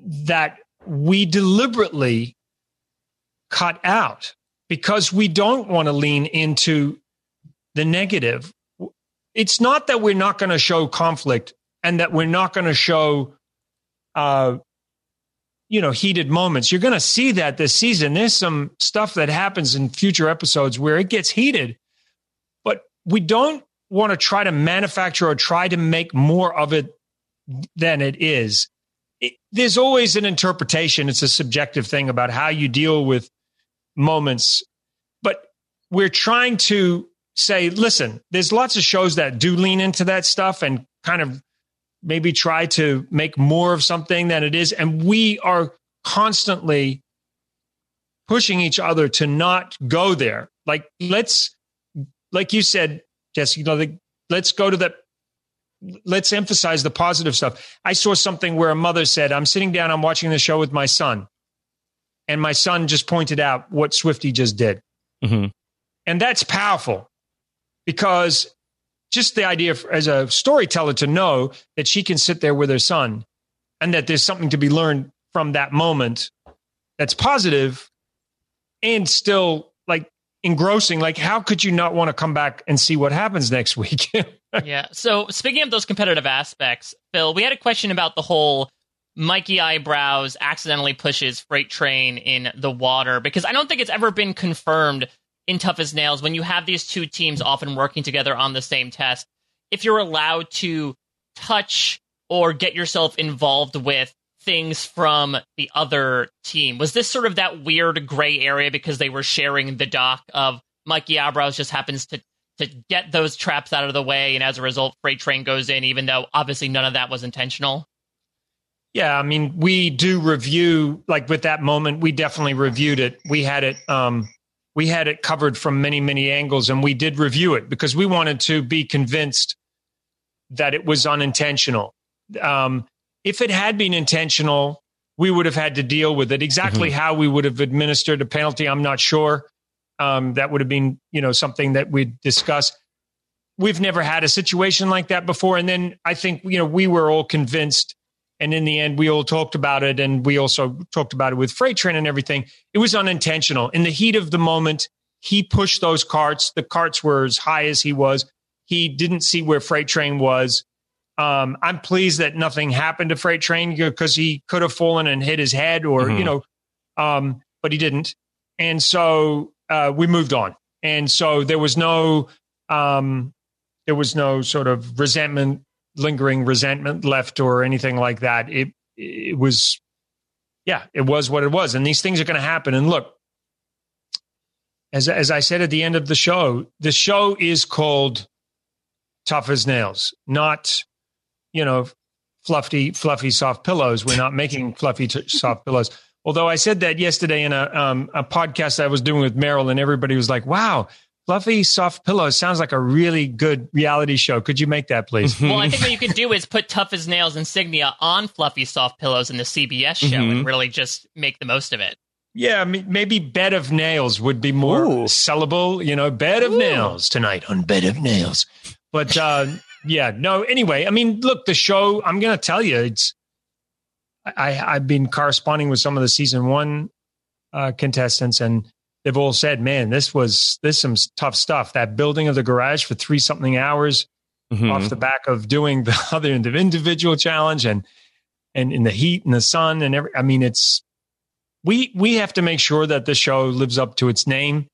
that we deliberately cut out because we don't want to lean into the negative. It's not that we're not going to show conflict and that we're not going to show, uh, you know, heated moments. You're going to see that this season. There's some stuff that happens in future episodes where it gets heated but we don't want to try to manufacture or try to make more of it than it is. It, there's always an interpretation. It's a subjective thing about how you deal with moments. But we're trying to say, listen, there's lots of shows that do lean into that stuff and kind of maybe try to make more of something than it is. And we are constantly pushing each other to not go there. Like, let's like you said, Jesse, you know, the, let's go to the, let's emphasize the positive stuff. I saw something where a mother said, I'm sitting down, I'm watching the show with my son. And my son just pointed out what Swifty just did. hmm And that's powerful because just the idea of, as a storyteller to know that she can sit there with her son and that there's something to be learned from that moment that's positive and still like engrossing. Like, how could you not want to come back and see what happens next week? yeah. So speaking of those competitive aspects, Phil, we had a question about the whole Mikey Eyebrows accidentally pushes Freight Train in the water because I don't think it's ever been confirmed in Tough as Nails when you have these two teams often working together on the same test. If you're allowed to touch or get yourself involved with things from the other team, was this sort of that weird gray area because they were sharing the dock of Mikey Eyebrows just happens to to get those traps out of the way, and as a result, Freight Train goes in, even though obviously none of that was intentional. Yeah, I mean, we do review like with that moment. We definitely reviewed it. We had it. Um, we had it covered from many, many angles, and we did review it because we wanted to be convinced that it was unintentional. Um, if it had been intentional, we would have had to deal with it. Exactly how we would have administered a penalty, I'm not sure. Um, that would have been, you know, something that we'd discuss. We've never had a situation like that before, and then I think you know we were all convinced and in the end, we all talked about it, and we also talked about it with Freight Train and everything. It was unintentional. In the heat of the moment, he pushed those carts. The carts were as high as he was. He didn't see where Freight Train was. Um, I'm pleased that nothing happened to Freight Train because he could have fallen and hit his head, or Mhm. you know, um, but he didn't. And so uh, we moved on. And so there was no, um, there was no sort of resentment lingering resentment left or anything like that. It it was yeah, it was what it was. And these things are going to happen. And look, as as I said at the end of the show, the show is called Tough as Nails, not you know fluffy fluffy soft pillows. We're not making fluffy t- soft pillows. Although I said that yesterday in a um, a podcast I was doing with Meryl, and everybody was like, "Wow, Fluffy soft pillows sounds like a really good reality show. Could you make that, please? Well, I think what you could do is put Tough as Nails insignia on fluffy soft pillows in the CBS show Mhm. and really just make the most of it. yeah, maybe Bed of Nails would be more Ooh. sellable. You know, Bed of Nails tonight on Bed of Nails. But uh, yeah, no. Anyway, I mean, look, the show. I'm going to tell you, it's. I I've been corresponding with some of the season one uh, contestants, and they've all said, "Man, this was this some tough stuff." That building of the garage for three something hours. Mhm. off the back of doing the other individual challenge and and in the heat and the sun and every I mean it's we we have to make sure that the show lives up to its name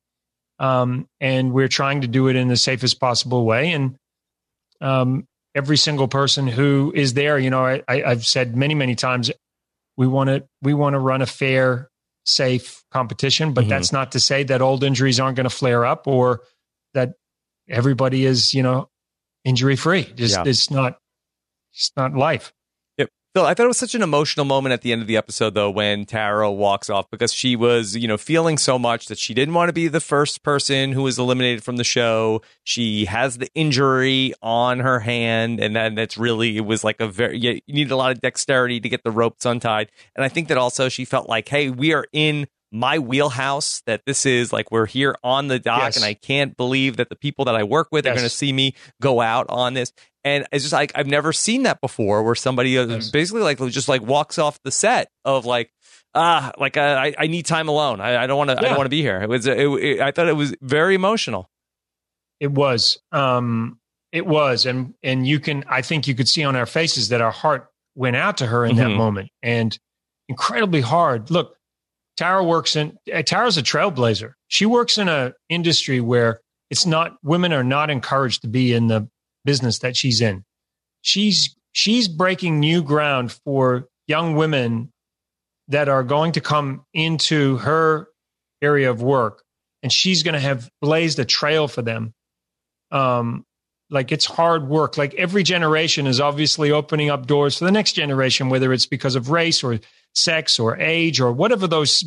um and we're trying to do it in the safest possible way and um every single person who is there you know I, I I've said many many times we want to we want to run a fair safe competition but Mhm. that's not to say that old injuries aren't going to flare up or that everybody is you know injury free. Just Yeah. it's not it's not life. Phil, I thought it was such an emotional moment at the end of the episode, though, when Tara walks off because she was, you know, feeling so much that she didn't want to be the first person who was eliminated from the show. She has the injury on her hand, and then that's really, it was like a very, you needed a lot of dexterity to get the ropes untied. And I think that also she felt like, hey, we are in my wheelhouse, that this is like we're here on the dock, Yes. and I can't believe that the people that I work with are going to see me go out on this. And it's just like I've never seen that before, where somebody uh, Yes. basically like just like walks off the set of like ah like I I need time alone. I, I don't want to I don't want to be here. It was it, it, I thought it was very emotional. It was. Um it was. And and you can I think you could see on our faces that our heart went out to her in that Mhm. moment. And incredibly hard. Look, Tara works in uh, Tara's a trailblazer. She works in a industry where it's not women are not encouraged to be in the business that she's in. She's she's breaking new ground for young women that are going to come into her area of work and she's going to have blazed a trail for them. Um like it's hard work. Like every generation is obviously opening up doors for the next generation whether it's because of race or sex or age or whatever those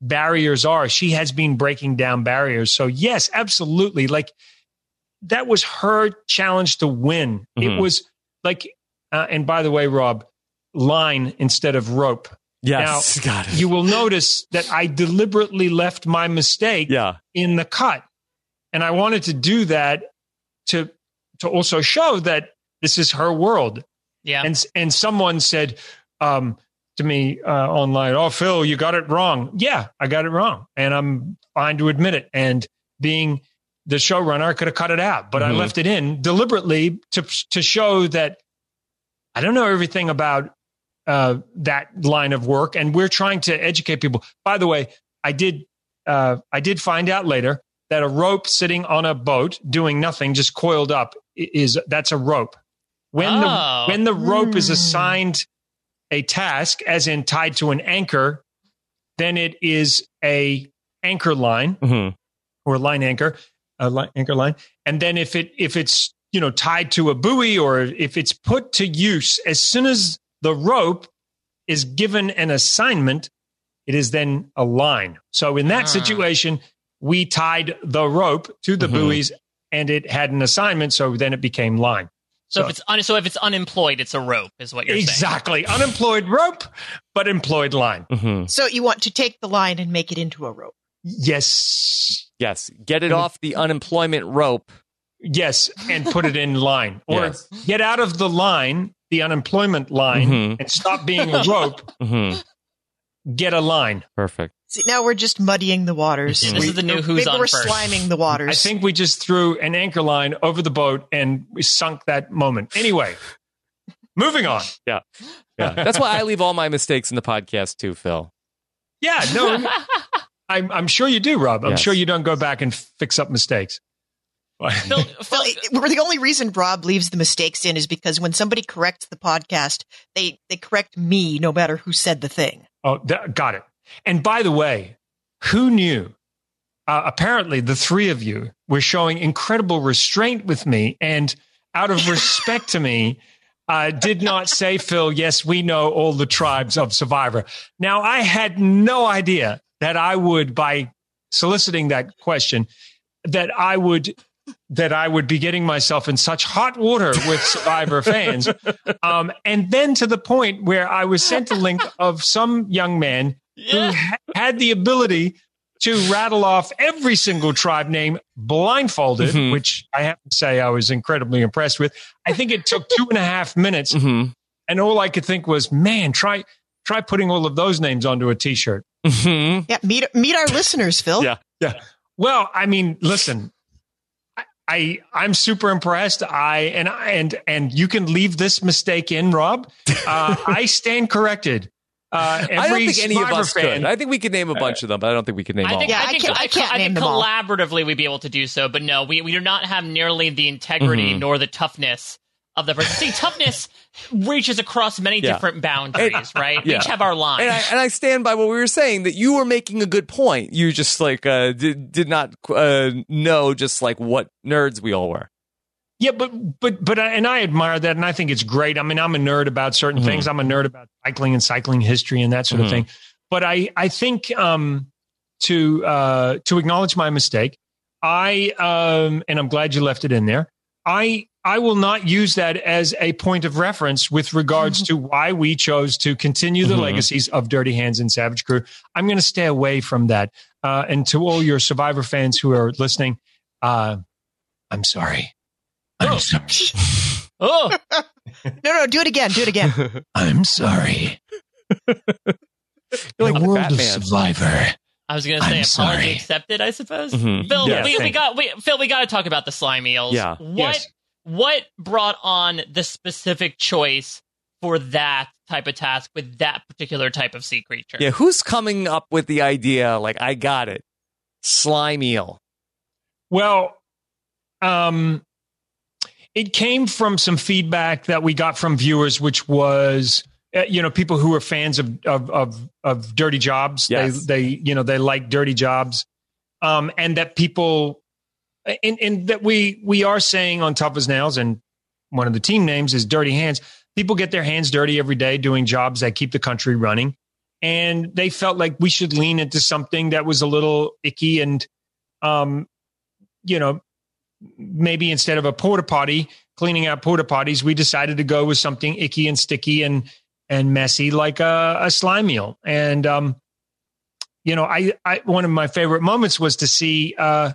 barriers are. She has been breaking down barriers. So yes absolutely. Like that was her challenge to win it Mhm. was like uh, and by the way rob line instead of rope Yes, got it. you will notice that I deliberately left my mistake yeah, in the cut. And I wanted to do that to to also show that this is her world. Yeah. And and someone said um, to me uh, online, "Oh, Phil, you got it wrong." Yeah, I got it wrong, and I'm fine to admit it. And being the showrunner, I could have cut it out, but I Mhm. left it in deliberately to to show that I don't know everything about uh, that line of work, and we're trying to educate people. By the way, I did uh, I did find out later that a rope sitting on a boat doing nothing, just coiled up, is that's a rope. When Oh. the when the rope is Hmm. assigned a task, as in tied to an anchor, then it is a anchor line Mhm. or line anchor, a line, anchor line. And then if it if it's you know tied to a buoy or if it's put to use as soon as the rope is given an assignment, it is then a line. So in that Ah. situation, we tied the rope to the Mhm. buoys and it had an assignment, so then it became line. so, if it's un- so if it's unemployed, it's a rope, is what you're saying. exactly unemployed rope, but employed line. Mhm. So you want to take the line and make it into a rope. Yes, yes. Get it off the unemployment rope. yes, and put it in line, or Yes. get out of the line, the unemployment line, Mhm. and stop being a rope. Mhm. Get a line. Perfect. See, now we're just muddying the waters. Yeah, this We- is the new who's Maybe on we're first. sliming the waters. I think we just threw an anchor line over the boat and we sunk that moment. Anyway, moving on. Yeah, yeah, that's why I leave all my mistakes in the podcast too, Phil. Yeah, no, I'm, I'm sure you do, Rob. I'm Yes. sure you don't go back and fix up mistakes. Phil, Phil, Well, it, the only reason Rob leaves the mistakes in is because when somebody corrects the podcast, they they correct me no matter who said the thing. oh, that, got it. And by the way, who knew? Uh, apparently, the three of you were showing incredible restraint with me, and out of respect to me, uh, did not say, Phil, yes, we know all the tribes of Survivor. Now, I had no idea that I would, by soliciting that question, that I would that I would be getting myself in such hot water with Survivor fans, um, and then to the point where I was sent a link of some young man Yeah. who ha- had the ability to rattle off every single tribe name blindfolded, Mhm. which I have to say I was incredibly impressed with. I think it took two and a half minutes, Mhm. and all I could think was, "Man, try try putting all of those names onto a T-shirt." Mhm. Yeah, meet meet our listeners, Phil. Yeah. Yeah. Well, I mean, listen, I, I I'm super impressed. I and and and you can leave this mistake in, Rob. Uh, I stand corrected. Uh, every I don't think any of us fan, could. I think we could name a bunch of them, but I don't think we could name I all. think, Yeah, I I think, can't- I, I can't I name think them all. collaboratively we'd be able to do so, but no, we, we do not have nearly the integrity Mhm. nor the toughness of the person. See, toughness reaches across many Yeah. different boundaries, right? We each have our line. and I, and I stand by what we were saying that you were making a good point. You just like uh, did did not uh, know just like what nerds we all were. Yeah, but but but and I admire that, and I think it's great. I mean, I'm a nerd about certain Mhm. things. I'm a nerd about cycling and cycling history and that sort Mhm. of thing. But I I think um, to uh, to acknowledge my mistake, I um, and I'm glad you left it in there. I I will not use that as a point of reference with regards to why we chose to continue the Mhm. legacies of Dirty Hands and Savage Crew. I'm going to stay away from that. Uh, and to all your Survivor fans who are listening, uh, I'm sorry. I'm sorry. oh, No, no, do it again. Do it again. I'm sorry. You're like the the world of Survivor. I was going to say I'm apology sorry. accepted, I suppose. Mhm. Phil, Yeah, we, we got we, Phil, we got to talk about the slime eels. Yeah. What Yes. What brought on the specific choice for that type of task with that particular type of sea creature? Yeah, who's coming up with the idea? Like, I got it, slime eel. Well, um, it came from some feedback that we got from viewers, which was, uh, you know, people who are fans of of of, of Dirty Jobs. Yes. They they you know they like Dirty Jobs, um, and that people, and, and that we we are saying on Tough as Nails, and one of the team names is Dirty Hands. People get their hands dirty every day doing jobs that keep the country running, and they felt like we should lean into something that was a little icky and, um, you know, maybe instead of a porta potty cleaning out porta potties, we decided to go with something icky and sticky and and messy like a, a slime eel And um, you know, I, I one of my favorite moments was to see uh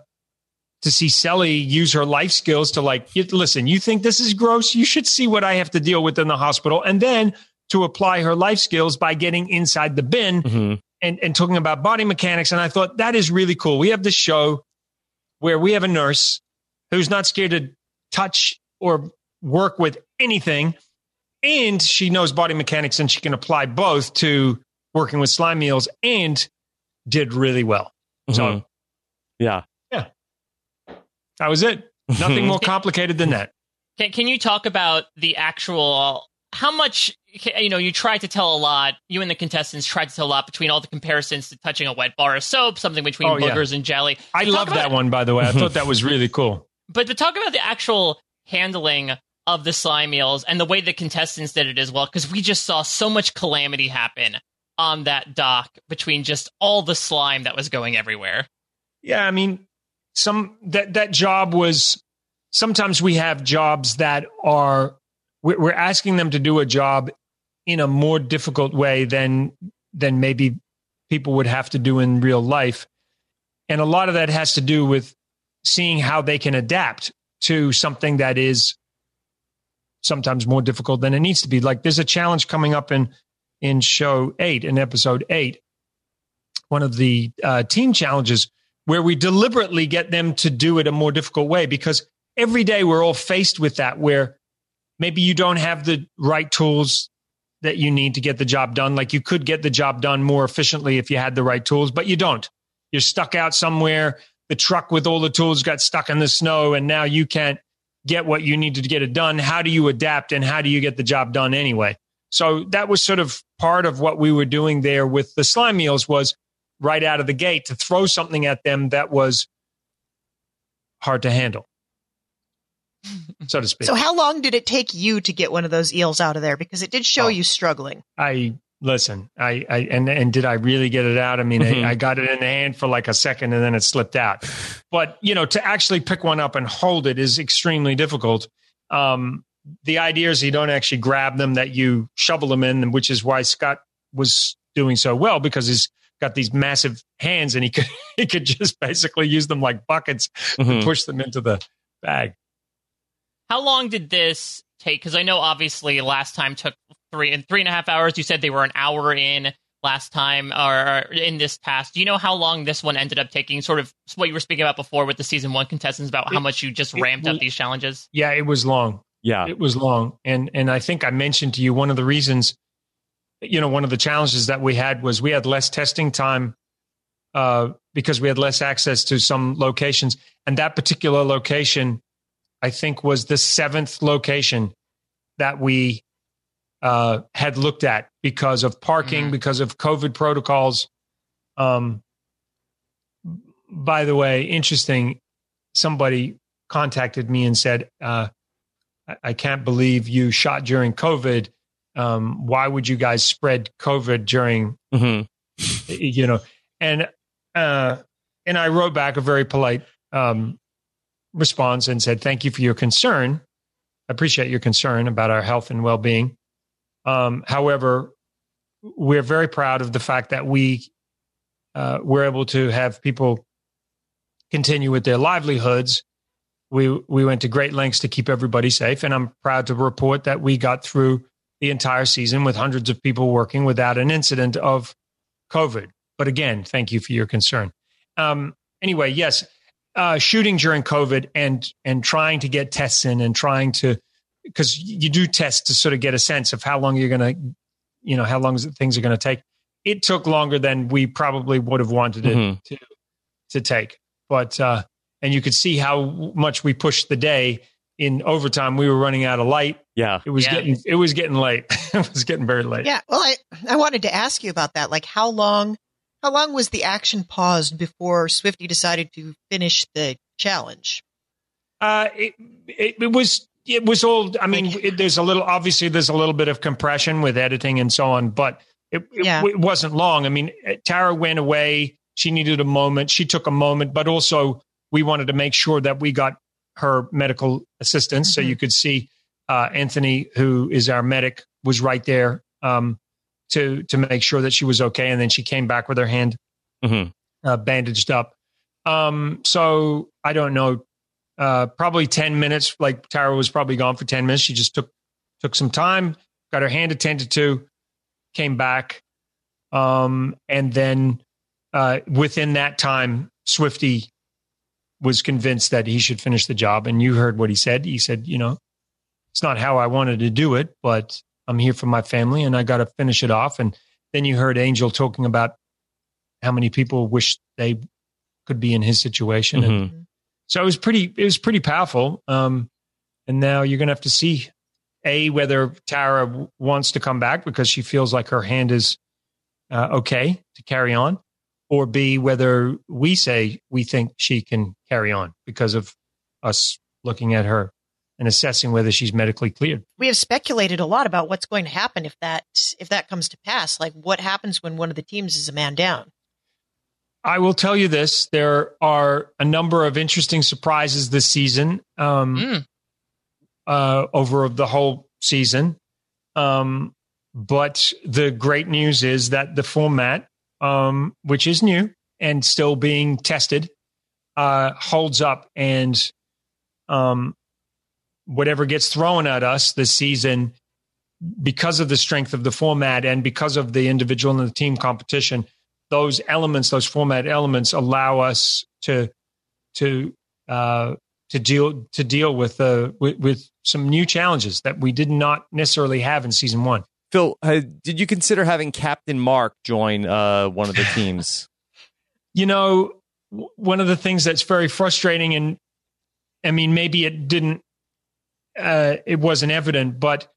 to see Sally use her life skills to like, listen, you think this is gross? You should see what I have to deal with in the hospital, and then to apply her life skills by getting inside the bin Mhm. and, and talking about body mechanics. And I thought that is really cool. We have this show where we have a nurse who's not scared to touch or work with anything. And she knows body mechanics and she can apply both to working with slime eels and did really well. So Mhm. yeah, that was it. Nothing more complicated than that. Can, can you talk about the actual how much you know you tried to tell a lot you and the contestants tried to tell a lot between all the comparisons to touching a wet bar of soap something between Oh, yeah. and jelly I love that one, by the way. I thought that was really cool. but to talk about the actual handling of the slime eels and the way the contestants did it as well because we just saw so much calamity happen on that dock between just all the slime that was going everywhere Yeah, I mean, some that that job was. Sometimes we have jobs that are we're asking them to do a job in a more difficult way than than maybe people would have to do in real life, and a lot of that has to do with seeing how they can adapt to something that is sometimes more difficult than it needs to be. Like there's a challenge coming up in in show eight, in episode eight, one of the uh, team challenges where we deliberately get them to do it a more difficult way because every day we're all faced with that where maybe you don't have the right tools that you need to get the job done. Like you could get the job done more efficiently if you had the right tools but you don't. You're stuck out somewhere. The truck with all the tools got stuck in the snow and now you can't get what you need to get it done. How do you adapt and how do you get the job done anyway? So that was sort of part of what we were doing there with the slime eels was right out of the gate to throw something at them that was hard to handle, so to speak. So how long did it take you to get one of those eels out of there? Because it did show Oh. you struggling. I listen, I, I and and did I really get it out? I mean, Mhm. I, I got it in the hand for like a second and then it slipped out. But you know, to actually pick one up and hold it is extremely difficult. Um, the idea is you don't actually grab them; that you shovel them in, which is why Scott was doing so well because he's got these massive hands and he could he could just basically use them like buckets Mhm. and push them into the bag. How long did this take? Because I know obviously last time took three and three and a half hours. You said they were an hour in last time or in this past. Do you know how long this one ended up taking? Sort of what you were speaking about before with the season one contestants about how much you just it ramped will- up these challenges. Yeah, it was long. Yeah. It was long, and and I think I mentioned to you one of the reasons, you know, one of the challenges that we had was we had less testing time, uh, because we had less access to some locations, and that particular location, I think, was the seventh location that we uh, had looked at because of parking, Mhm. because of COVID protocols. Um, by the way, interesting. Somebody contacted me and said, uh, I- I can't believe you shot during COVID. Um, why would you guys spread COVID during, Mhm. you know? And uh, and I wrote back a very polite um, response and said, "Thank you for your concern. I appreciate your concern about our health and well being. Um, however, we're very proud of the fact that we uh, were able to have people continue with their livelihoods we we went to great lengths to keep everybody safe and i'm proud to report that we got through the entire season with hundreds of people working without an incident of covid. But again thank you for your concern. Um, anyway yes uh, shooting during covid and and trying to get tests in and trying to because you do test to sort of get a sense of how long you're going to you know how long things are going to take. It took longer than we probably would have wanted it Mhm. to to take. But uh and you could see how much we pushed the day in overtime we were running out of light Yeah. it was Yeah. getting it was getting late it was getting very late Yeah. Well, I, I wanted to ask you about that. Like, how long, how long was the action paused before Swifty decided to finish the challenge? uh it, it it was it was all i mean Like- it, there's a little obviously there's a little bit of compression with editing and so on but it, it, it wasn't long i mean tara went away she needed a moment she took a moment but also we wanted to make sure that we got her medical assistance so Mhm. you could see uh, anthony who is our medic was right there um, to to make sure that she was okay and then she came back with her hand Mhm. uh, bandaged up. Um, so I don't know, uh, probably 10 minutes, like Tara was probably gone for 10 minutes. She just took, took some time, got her hand attended to, came back. Um, and then, uh, within that time, Swifty was convinced that he should finish the job. And you heard what he said. He said, you know, it's not how I wanted to do it, but I'm here for my family and I got to finish it off. And then you heard Angel talking about how many people wish they could be in his situation. And Mhm. so it was pretty, it was pretty powerful. Um, and now you're going to have to see a whether Tara w- wants to come back because she feels like her hand is uh, okay to carry on, or b whether we say we think she can carry on because of us looking at her and assessing whether she's medically cleared. We have speculated a lot about what's going to happen if that if that comes to pass. Like, what happens when one of the teams is a man down? I will tell you this: there are a number of interesting surprises this season. Um, Mm. uh, over the whole season. Um, but the great news is that the format, um, which is new and still being tested, uh, holds up. And um, whatever gets thrown at us this season, because of the strength of the format and because of the individual and the team competition, those elements, those format elements, allow us to to uh, to deal to deal with uh, with, with some new challenges that we did not necessarily have in season one. Phil, uh, did you consider having Captain Mark join uh, one of the teams? You know, w- one of the things that's very frustrating, and I mean, maybe it didn't, uh, it wasn't evident, but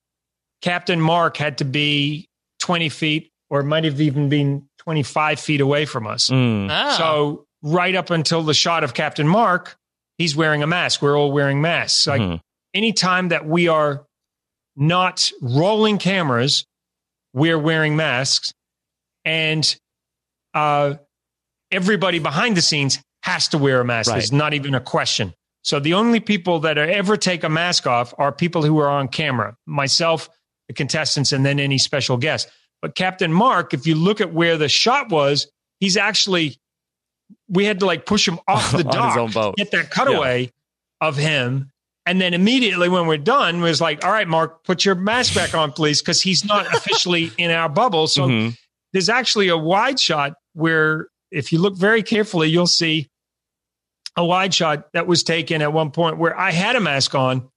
Captain Mark had to be twenty feet, or it might have even been twenty five feet away from us. Mm. Oh. So right up until the shot of Captain Mark, he's wearing a mask. We're all wearing masks. Like Mhm. anytime that we are not rolling cameras, we're wearing masks, and uh, everybody behind the scenes has to wear a mask. Right. There's not even a question. So the only people that are ever take a mask off are people who are on camera, myself, the contestants, and then any special guest. But Captain Mark, if you look at where the shot was, he's actually we had to like push him off the dock, get that cutaway of him. And then immediately when we're done, was like, all right, Mark, put your mask back on, please, because he's not officially in our bubble. So Mhm. there's actually a wide shot where if you look very carefully, you'll see a wide shot that was taken at one point where I had a mask on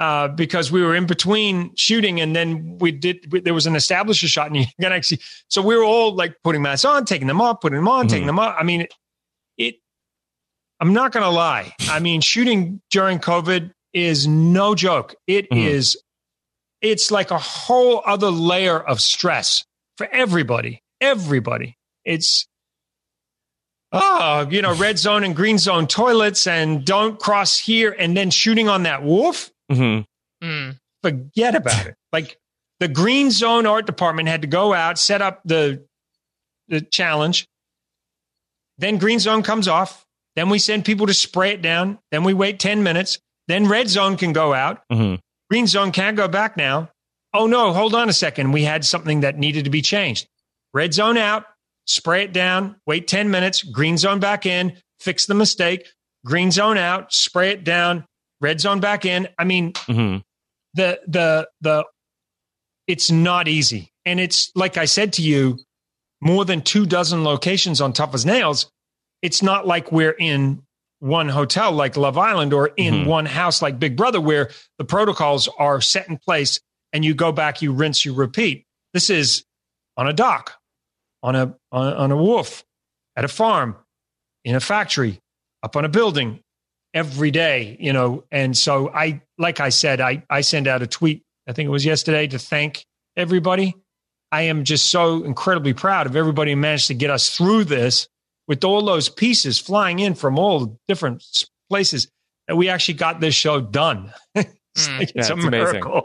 uh, because we were in between shooting and then we did, we, there was an establisher shot and you can actually, so we were all like putting masks on, taking them off, putting them on, taking Mhm. them off. I mean, it, it I'm not going to lie. I mean, shooting during COVID is no joke. It is, Mhm. it's like a whole other layer of stress for everybody. Everybody. It's, oh, you know, red zone and green zone toilets and don't cross here and then shooting on that wolf. Mhm. Mm. Forget about it. Like the green zone art department had to go out, set up the, the challenge. Then green zone comes off. Then we send people to spray it down. Then we wait 10 minutes. Then red zone can go out. Mhm. Green zone can't go back now. Oh no, hold on a second. We had something that needed to be changed. Red zone out, spray it down, wait 10 minutes, green zone back in, fix the mistake, green zone out, spray it down, red zone back in. I mean, Mhm. the the the it's not easy. And it's like I said to you, more than two dozen locations on Tough as Nails. It's not like we're in one hotel like Love Island or in Mhm. one house like Big Brother where the protocols are set in place and you go back, you rinse, you repeat. This is on a dock, on a on, a, on a wharf, at a farm, in a factory, up on a building every day, you know. And so I like I said, I I send out a tweet, I think it was yesterday, to thank everybody. I am just so incredibly proud of everybody who managed to get us through this with all those pieces flying in from all different places that we actually got this show done. it's Mm. like, it's Yeah, a it's amazing. miracle.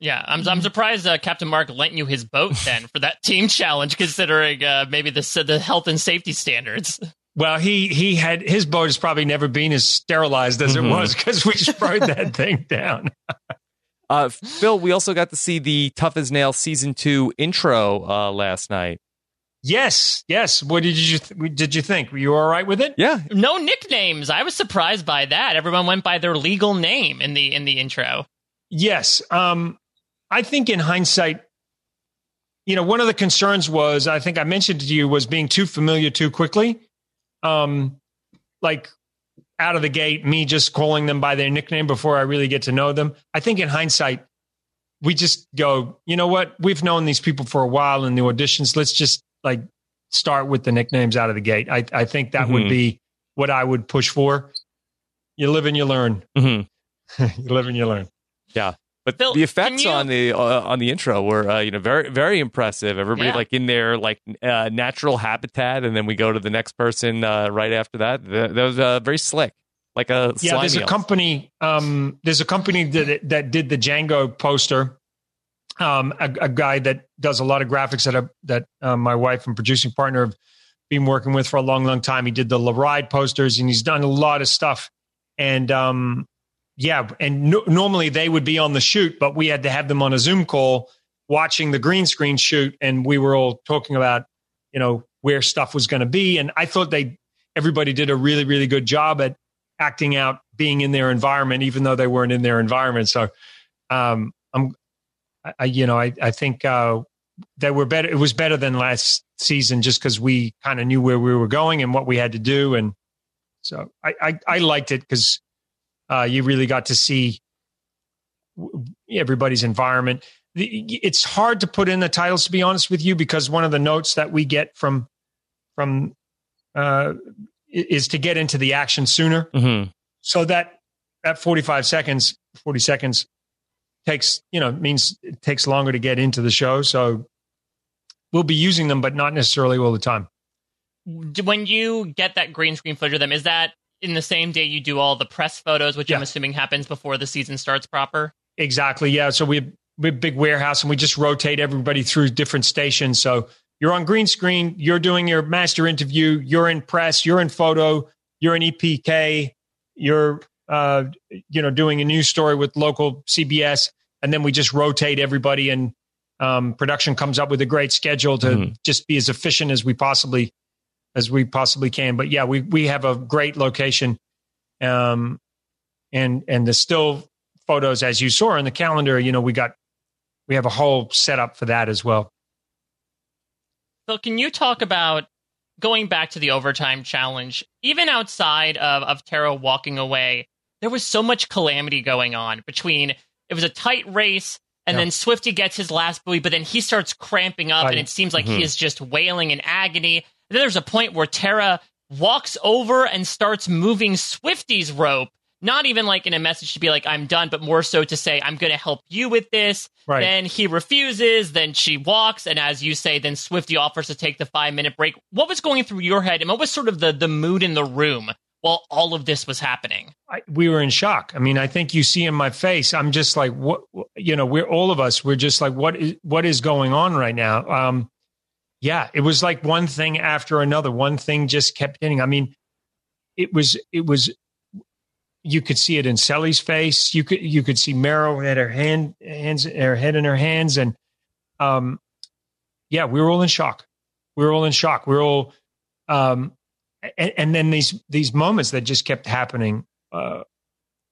Yeah, I'm I'm surprised uh, Captain Mark lent you his boat then for that team challenge, considering uh, maybe the the health and safety standards. Well, he he had his boat has probably never been as sterilized as Mhm. it was because we sprayed that thing down. Uh, Phil, we also got to see the Tough as Nails season two intro uh, last night. Yes, yes. What did you th- did you think? Were you all right with it? Yeah, No nicknames. I was surprised by that. Everyone went by their legal name in the in the intro. Yes. Um, I think in hindsight, you know, one of the concerns was I think I mentioned to you was being too familiar too quickly. Um, like out of the gate, me just calling them by their nickname before I really get to know them. I think in hindsight, we just go, you know what? We've known these people for a while in the auditions. Let's just like start with the nicknames out of the gate. I, I think that would Mhm. be what I would push for. You live and you learn. hmm you live and you learn. Yeah. But Phil, the effects you- on the uh, on the intro were uh, you know very very impressive. Everybody Yeah. like in their like uh, natural habitat, and then we go to the next person uh, right after that. That, that was uh, very slick, like a yeah there's a slimy company um there's a company that that did the django poster um a, a guy that does a lot of graphics that I, that uh, my wife and producing partner have been working with for a long long time. He did the Le Ride posters and he's done a lot of stuff. And um yeah and no, normally they would be on the shoot but we had to have them on a zoom call watching the green screen shoot. And we were all talking about you know where stuff was going to be. And i thought they everybody did a really really good job at acting out being in their environment, even though they weren't in their environment. So, um, I'm, I- you know, I, I think uh, they were better. It was better than last season, just because we kind of knew where we were going and what we had to do, and so I, I, I liked it because uh, you really got to see everybody's environment. The- It's hard to put in the titles, to be honest with you, because one of the notes that we get from from uh, is to get into the action sooner. hmm So that that 45 seconds, 40 seconds takes, you know, means it takes longer to get into the show. So we'll be using them, but not necessarily all the time. When you get that green screen footage of them, is that in the same day you do all the press photos, which I'm assuming happens before the season starts proper? Exactly. Yeah. So we big, big warehouse and we just rotate everybody through different stations. So you're on green screen, you're doing your master interview, you're in press, you're in photo, you're in EPK, you're uh, you know doing a news story with local CBS, and then we just rotate everybody and um, production comes up with a great schedule to Mhm. just be as efficient as we possibly as we possibly can. But yeah, we we have a great location, um, and and the still photos as you saw in the calendar. You know, we got we have a whole setup for that as well. So, can you talk about going back to the overtime challenge? Even outside of, of Tara walking away, there was so much calamity going on between it was a tight race, and Yeah. then Swifty gets his last buoy, but then he starts cramping up, and it seems like Mhm. he is just wailing in agony. And then there's a point where Tara walks over and starts moving Swifty's rope. Not even like in a message to be like, I'm done, but more so to say, I'm going to help you with this. Right. Then he refuses. Then she walks, and as you say, then Swifty offers to take the five minute break. What was going through your head, and what was sort of the the mood in the room while all of this was happening? I, we were in shock. I mean, I think you see in my face. I'm just like, what? You know, we're all of us. We're just like, what is what is going on right now? Um, yeah, it was like one thing after another. One thing just kept hitting. I mean, it was it was. You could see it in Sally's face. You could you could see Meryl had her hand hands her head in her hands, and um, yeah, we were all in shock. We were all in shock. We were all, um, and, and then these these moments that just kept happening uh,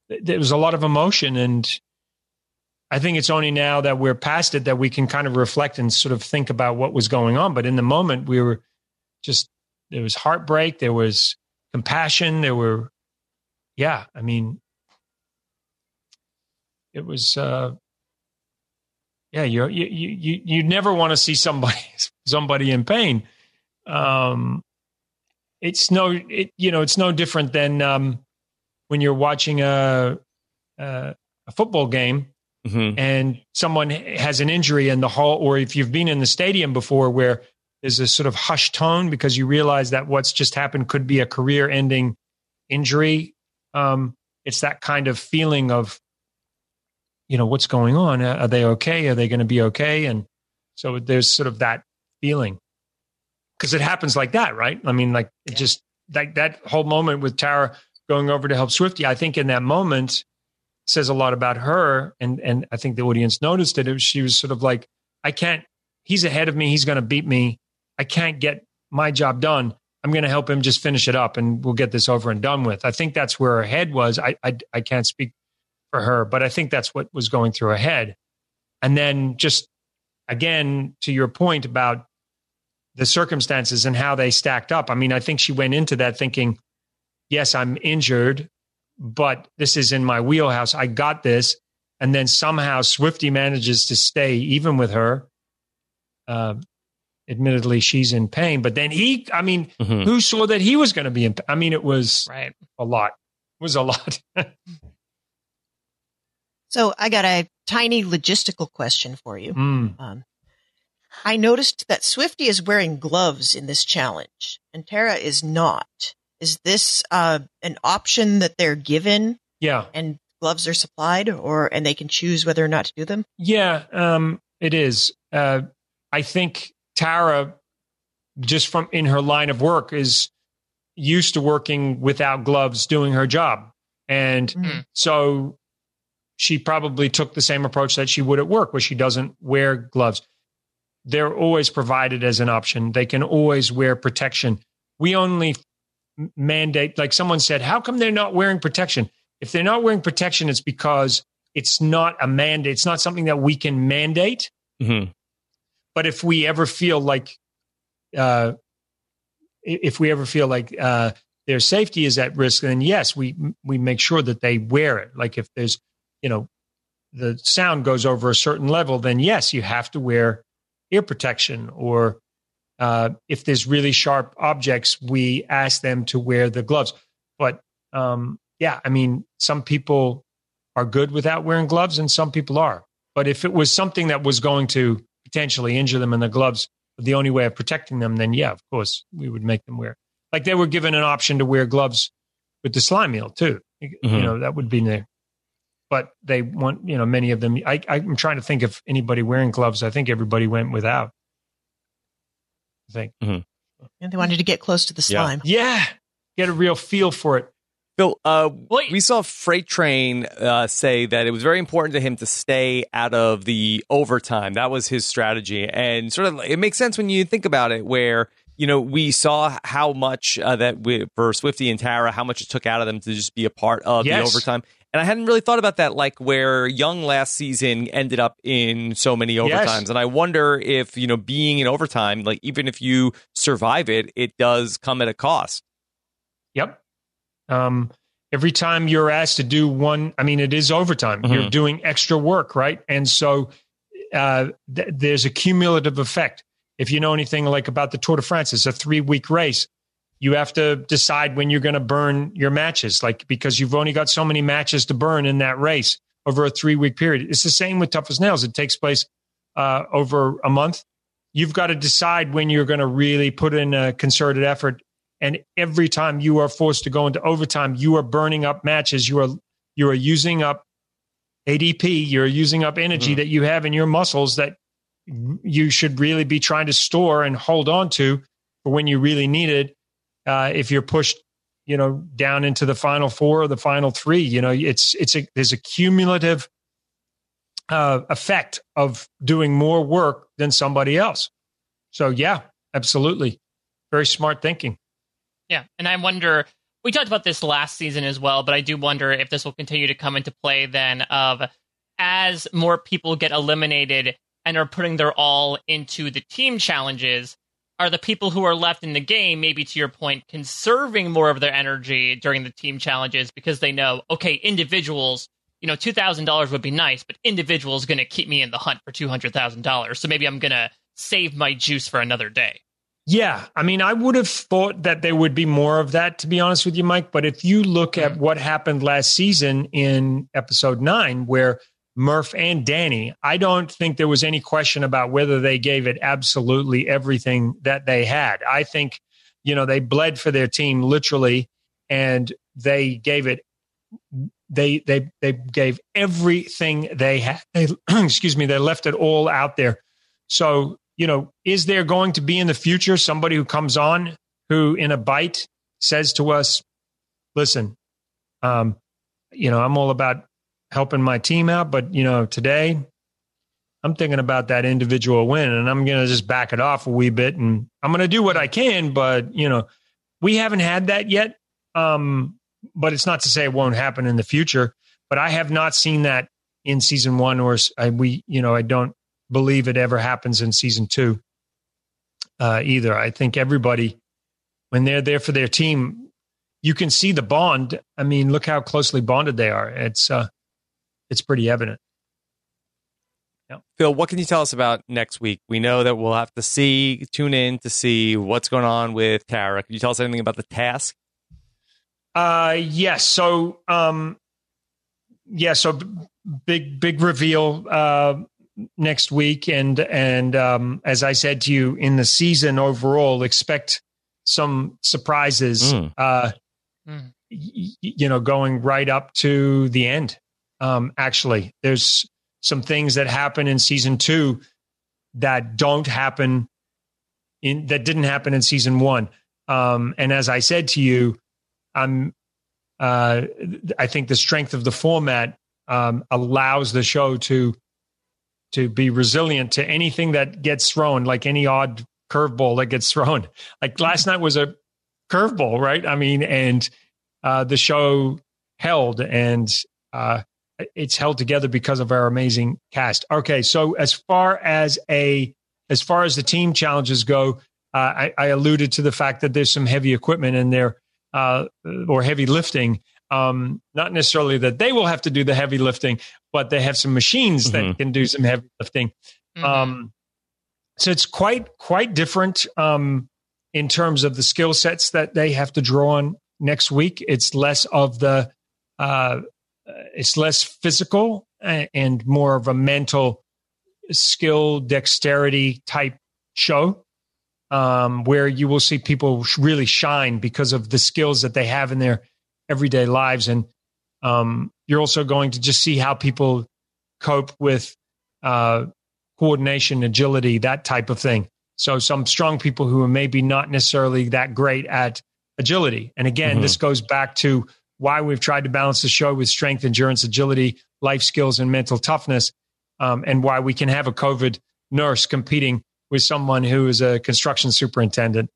there was a lot of emotion. And i think it's only now that we're past it that we can kind of reflect and sort of think about what was going on. But in the moment we were just there was heartbreak there was compassion there were yeah i mean it was uh yeah you you you you never want to see somebody somebody in pain. Um it's no it you know it's no different than um when you're watching a a, a football game Mhm. and someone has an injury in the hall or if you've been in the stadium before where there's a sort of hushed tone because you realize that what's just happened could be a career ending injury um it's that kind of feeling of you know what's going on? Are they okay? Are they going to be okay? And so there's sort of that feeling because it happens like that right? I mean like it just like that whole moment with tara going over to help swifty i think in that moment says a lot about her and and i think the audience noticed it, it was, she was sort of like i can't he's ahead of me he's going to beat me. I can't get my job done. I'm going to help him just finish it up and we'll get this over and done with. I think that's where her head was. I i, I can't speak for her but i think that's what was going through her head. And then just again to your point about the circumstances and how they stacked up i mean i think she went into that thinking yes i'm injured but this is in my wheelhouse i got this and then somehow swifty manages to stay even with her uh, admittedly she's in pain but then he i mean Mhm. who saw that he was going to be in i mean it was Right. a lot it was a lot So I got a tiny logistical question for you. Mm. Um, I noticed that Swifty is wearing gloves in this challenge, and Tara is not. Is this uh, an option that they're given, yeah and gloves are supplied, or and they can choose whether or not to do them? Yeah, um, it is. Uh, I think Tara, just from in her line of work, is used to working without gloves, doing her job, and Mhm. so she probably took the same approach that she would at work, where she doesn't wear gloves. They're always provided as an option. They can always wear protection. We only mandate, like someone said, how come they're not wearing protection? If they're not wearing protection, it's because it's not a mandate. It's not something that we can mandate. Mhm. But if we ever feel like, uh, if we ever feel like uh, their safety is at risk, then yes, we we make sure that they wear it. Like if there's, you know, the sound goes over a certain level, then yes, you have to wear ear protection. Or uh, if there's really sharp objects, we ask them to wear the gloves. But um, yeah, I mean, some people are good without wearing gloves, and some people are. But if it was something that was going to potentially injure them in the gloves, the only way of protecting them, then yeah, of course, we would make them wear. Like they were given an option to wear gloves with the slime eel too. You Mhm. know, that would be there. But they want you know many of them. I, I'm trying to think of anybody wearing gloves. I think everybody went without. I think. And they wanted to get close to the slime. Yeah, get a real feel for it. Phil, uh, we saw Freight Train uh, say that it was very important to him to stay out of the overtime. That was his strategy, and sort of it makes sense when you think about it. Where you know we saw how much uh, that we, for Swifty and Tara, how much it took out of them to just be a part of Yes. the overtime. And I hadn't really thought about that, like where Young last season ended up in so many Yes. overtimes. And I wonder if you know being in overtime, like even if you survive it, it does come at a cost. Yep. Um, every time you're asked to do one, I mean, it is overtime. Mhm. You're doing extra work, right? And so uh, th- there's a cumulative effect. If you know anything like about the Tour de France, it's a three week race. You have to decide when you're going to burn your matches, like because you've only got so many matches to burn in that race over a three week period. It's the same with Tough as Nails. It takes place uh, over a month. You've got to decide when you're going to really put in a concerted effort and every time you are forced to go into overtime, you are burning up matches. You are you are using up ATP. You're using up energy Mhm. that you have in your muscles that you should really be trying to store and hold on to for when you really need it. Uh, if you're pushed, you know, down into the final four or the final three, you know, it's it's a there's a cumulative uh, effect of doing more work than somebody else. So yeah, absolutely, very smart thinking. Yeah, and I wonder. We talked about this last season as well, but I do wonder if this will continue to come into play. Then, of as more people get eliminated and are putting their all into the team challenges, are the people who are left in the game, maybe to your point, conserving more of their energy during the team challenges because they know, okay, individuals, you know, two thousand dollars would be nice, but individuals going to keep me in the hunt for two hundred thousand dollars. So maybe I'm going to save my juice for another day. Yeah, I mean, I would have thought that there would be more of that, to be honest with you, Mike. But if you look at mm-hmm. what happened last season in episode nine, where Murph and Danny, I don't think there was any question about whether they gave it absolutely everything that they had. I think, you know, they bled for their team literally, and they gave it. They they they gave everything they had. They, excuse me, they left it all out there. So you know, is there going to be in the future somebody who comes on who, in a bite, says to us, "Listen, um, you know, I'm all about helping my team out, but you know, today I'm thinking about that individual win, and I'm going to just back it off a wee bit, and I'm going to do what I can, but you know, we haven't had that yet. Um, but it's not to say it won't happen in the future. But I have not seen that in season one, or I, we, you know, I don't believe it ever happens in season two uh, either. I think everybody, when they're there for their team, you can see the bond. I mean, look how closely bonded they are. It's uh, it's pretty evident. Phil, what can you tell us about next week? We know that we'll have to see, tune in to see what's going on with Tara. Can you tell us anything about the task? Uh, yes. So, um, yeah. So b- big, big reveal uh, next week, and and um, as I said to you in the season overall, expect some surprises. Mm. Uh, Mm. y- y- you know, going right up to the end. Um, actually, there's some things that happen in season two that don't happen in that didn't happen in season one. Um, and as I said to you, I'm uh, I think the strength of the format um, allows the show to to be resilient to anything that gets thrown, like any odd curveball that gets thrown. Like last night was a curveball, right? I mean, and uh, the show held, and uh, it's held together because of our amazing cast. Okay, so as far as a as far as the team challenges go, uh, I, I alluded to the fact that there's some heavy equipment in there uh, or heavy lifting. Um, not necessarily that they will have to do the heavy lifting, but they have some machines Mhm. that can do some heavy lifting. Mhm. Um, so it's quite quite different um, in terms of the skill sets that they have to draw on next week. It's less of the uh, it's less physical and more of a mental skill dexterity type show um, where you will see people really shine because of the skills that they have in their everyday lives and um, you're also going to just see how people cope with uh, coordination, agility, that type of thing. So some strong people who are maybe not necessarily that great at agility. And again, Mhm. this goes back to why we've tried to balance the show with strength, endurance, agility, life skills, and mental toughness, um, and why we can have a COVID nurse competing with someone who is a construction superintendent.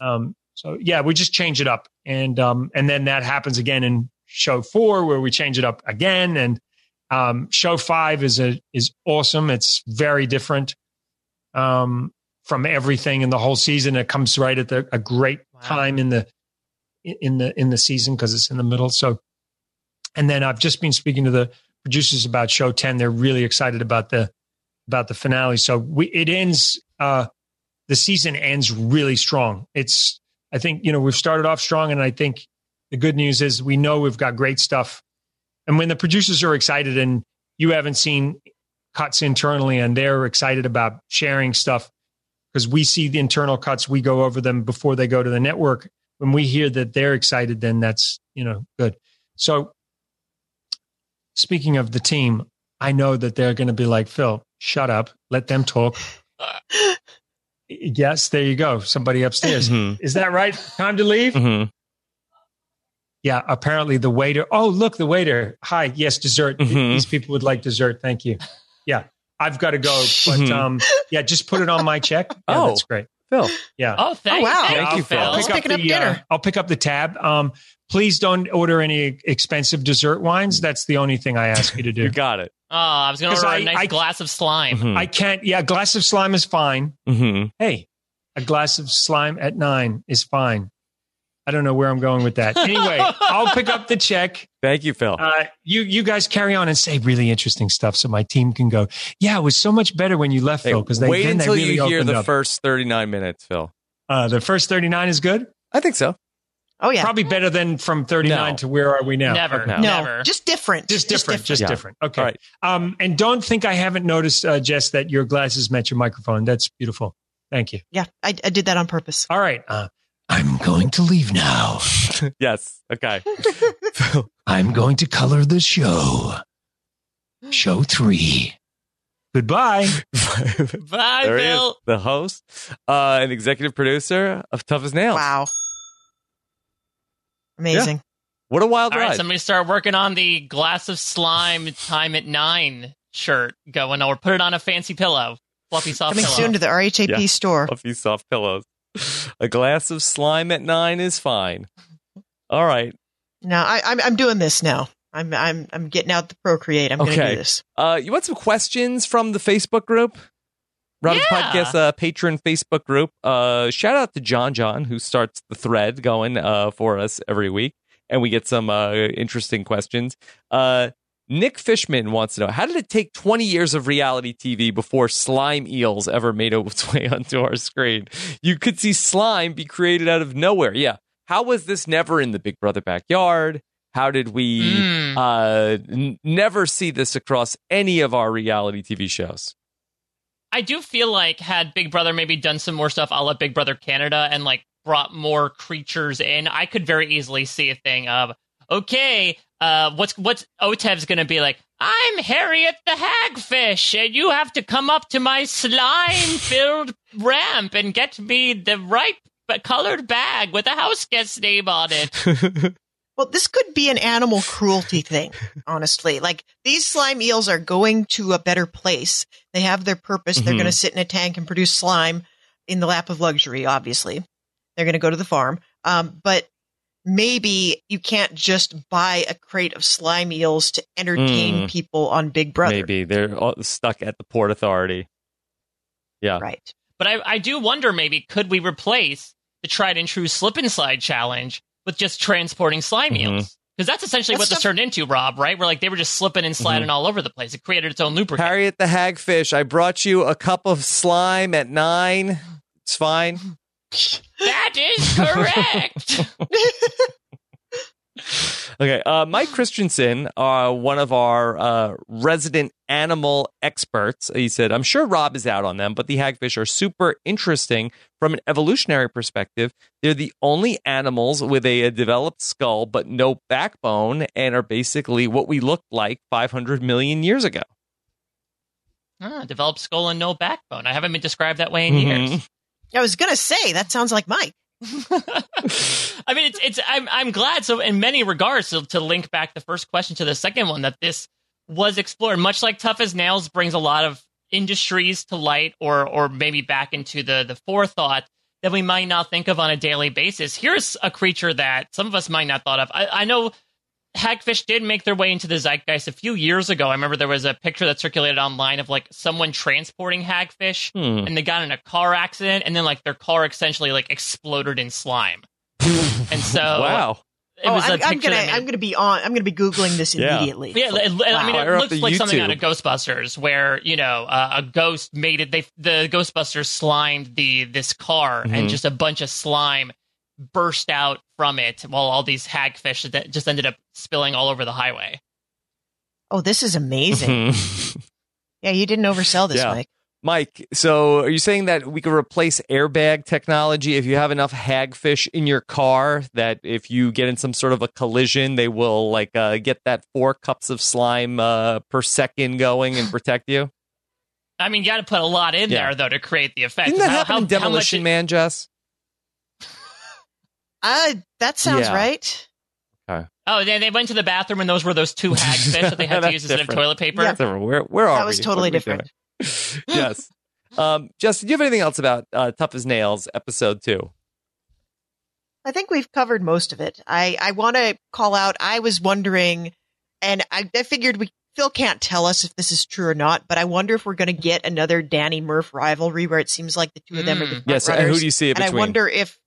Um, so yeah, we just change it up, and um, and then that happens again in show four where we change it up again, and um, show five is a is awesome. It's very different um, from everything in the whole season. It comes right at the, a great Wow. time in the in the in the season because it's in the middle. So, and then I've just been speaking to the producers about show ten. They're really excited about the about the finale. So we it ends. Uh, the season ends really strong. It's I think you know we've started off strong, and I think the good news is we know we've got great stuff. And when the producers are excited, and you haven't seen cuts internally, and they're excited about sharing stuff because we see the internal cuts, we go over them before they go to the network. When we hear that they're excited, then that's you know good. So speaking of the team, I know that they're going to be like Phil. Shut up. Let them talk. Yes, there you go. Somebody upstairs. Mhm. Is that right? Time to leave? Mhm. Yeah, apparently the waiter. Oh, look, the waiter. Hi, yes, dessert. Mhm. These people would like dessert. Thank you. Yeah, I've got to go. But Mhm. um, yeah, just put it on my check. Yeah, Oh. that's great. Phil. Yeah. Oh, thank, wow. thank Thank you, you, Phil. Phil. I'll pick, up picking up the, uh, dinner. I'll pick up the tab. Um, please don't order any expensive dessert wines. That's the only thing I ask you to do. You got it. Oh, I was going to order I- a nice I- glass of slime. Mhm. I can't. Yeah, a glass of slime is fine. Mhm. Hey, a glass of slime at nine is fine. I don't know where I'm going with that. Anyway, I'll pick up the check. Thank you, Phil. Uh, you you guys carry on and say really interesting stuff, so my team can go. Yeah, it was so much better when you left, Hey, Phil. Because wait then until they really you hear the up. first 39 minutes, Phil. Uh, the first 39 is good. I think so. Oh yeah. Probably better than from 39 No. to where are we now? Never. Okay. No. no, Never. just different. Just different. Just Yeah. different. Okay. All right. Um, and don't think I haven't noticed, uh, Jess, that your glasses met your microphone. That's beautiful. Thank you. yeah, I, I did that on purpose. All right. Uh, I'm going to leave now. Yes. Okay. I'm going to color the show. Show three. Goodbye. Bye, there he is, Phil. the host uh, and executive producer of Tough as Nails. Wow. Amazing. What a wild All right, ride. somebody start working on the glass of slime time at nine shirt going, or put it on a fancy pillow, fluffy soft Coming pillow. soon to the RHAP Yeah. store. Fluffy soft pillows. A glass of slime at nine is fine. All right. Now I, I'm I'm doing this now. I'm I'm I'm getting out the Procreate. I'm going to do this. Uh, you want some questions from the Facebook group? Robin's Yeah. Podcast uh, patron Facebook group. Uh, shout out to John John, who starts the thread going uh, for us every week. And we get some uh, interesting questions. Uh, Nick Fishman wants to know How did it take 20 years of reality TV before slime eels ever made its way onto our screen? You could see slime be created out of nowhere. Yeah. How was this never in the Big Brother backyard? How did we Mm. uh, n- never see this across any of our reality TV shows? I do feel like had Big Brother maybe done some more stuff a la Big Brother Canada and like brought more creatures in, I could very easily see a thing of okay, uh, what's what's Otev's gonna be like? I'm Harriet the Hagfish, and you have to come up to my slime-filled ramp and get me the right colored bag with a house guest name on it. Well, this could be an animal cruelty thing, honestly. Like these slime eels are going to a better place. They have their purpose. They're Mhm. going to sit in a tank and produce slime in the lap of luxury, obviously. They're going to go to the farm. Um, but maybe you can't just buy a crate of slime eels to entertain Mm. people on Big Brother. Maybe they're all stuck at the Port Authority. Yeah. Right. But I, I do wonder maybe could we replace the tried and true slip and slide challenge with just transporting slime Mhm. eels? Because that's essentially That's what this turned into, Rob, right? Where like they were just slipping and sliding all over the place. It created its own lubricant. Harriet the Hagfish, I brought you a cup of slime at nine. It's fine. that is correct. Okay, uh, Mike Christensen, uh, one of our uh, resident animal experts, he said, I'm sure Rob is out on them, but the hagfish are super interesting from an evolutionary perspective. They're the only animals with a, a developed skull but no backbone and are basically what we looked like 500 million years ago. Ah, developed skull and no backbone. I haven't been described that way in Mhm. years. I was gonna say that sounds like Mike. I mean, it's it's. I'm I'm glad. So, in many regards, to, to link back the first question to the second one, that this was explored. Much like Tough as Nails brings a lot of industries to light, or or maybe back into the the forethought that we might not think of on a daily basis. Here's a creature that some of us might not thought of. I, I know hagfish did make their way into the zeitgeist a few years ago. I remember there was a picture that circulated online of like someone transporting hagfish Hmm. and they got in a car accident and then like their car essentially like exploded in slime. and so wow. it was oh, a I'm, I'm gonna made- I'm gonna be on. I'm gonna be googling this Yeah. immediately. yeah, it, it- I mean, it up looks the like something out of Ghostbusters, where you know uh, a ghost made it. They the Ghostbusters slimed the this car, Mhm. and just a bunch of slime burst out from it, while all these hagfish that just ended up spilling all over the highway. Oh, this is amazing. Yeah, you didn't oversell this, Yeah. Mike. Mike, so are you saying that we could replace airbag technology if you have enough hagfish in your car that if you get in some sort of a collision, they will like uh, get that four cups of slime uh, per second going and protect you? I mean, you got to put a lot in Yeah. there though to create the effect. Didn't that How- happen how- in how much Demolition it- Man, Jess? Uh, that sounds Yeah. right. Oh, they, they went to the bathroom and those were those two hagfish that they had to That's use instead of toilet paper. Yeah. Where, where are That was we? totally What are different. yes. Um, Justin, do you have anything else about uh, Tough as Nails episode two? I think we've covered most of it. I, I want to call out. I was wondering, and I, I figured we Phil can't tell us if this is true or not, but I wonder if we're going to get another Danny Murph rivalry where it seems like the two of them are the Mm. front Yes. And who do you see it and I wonder if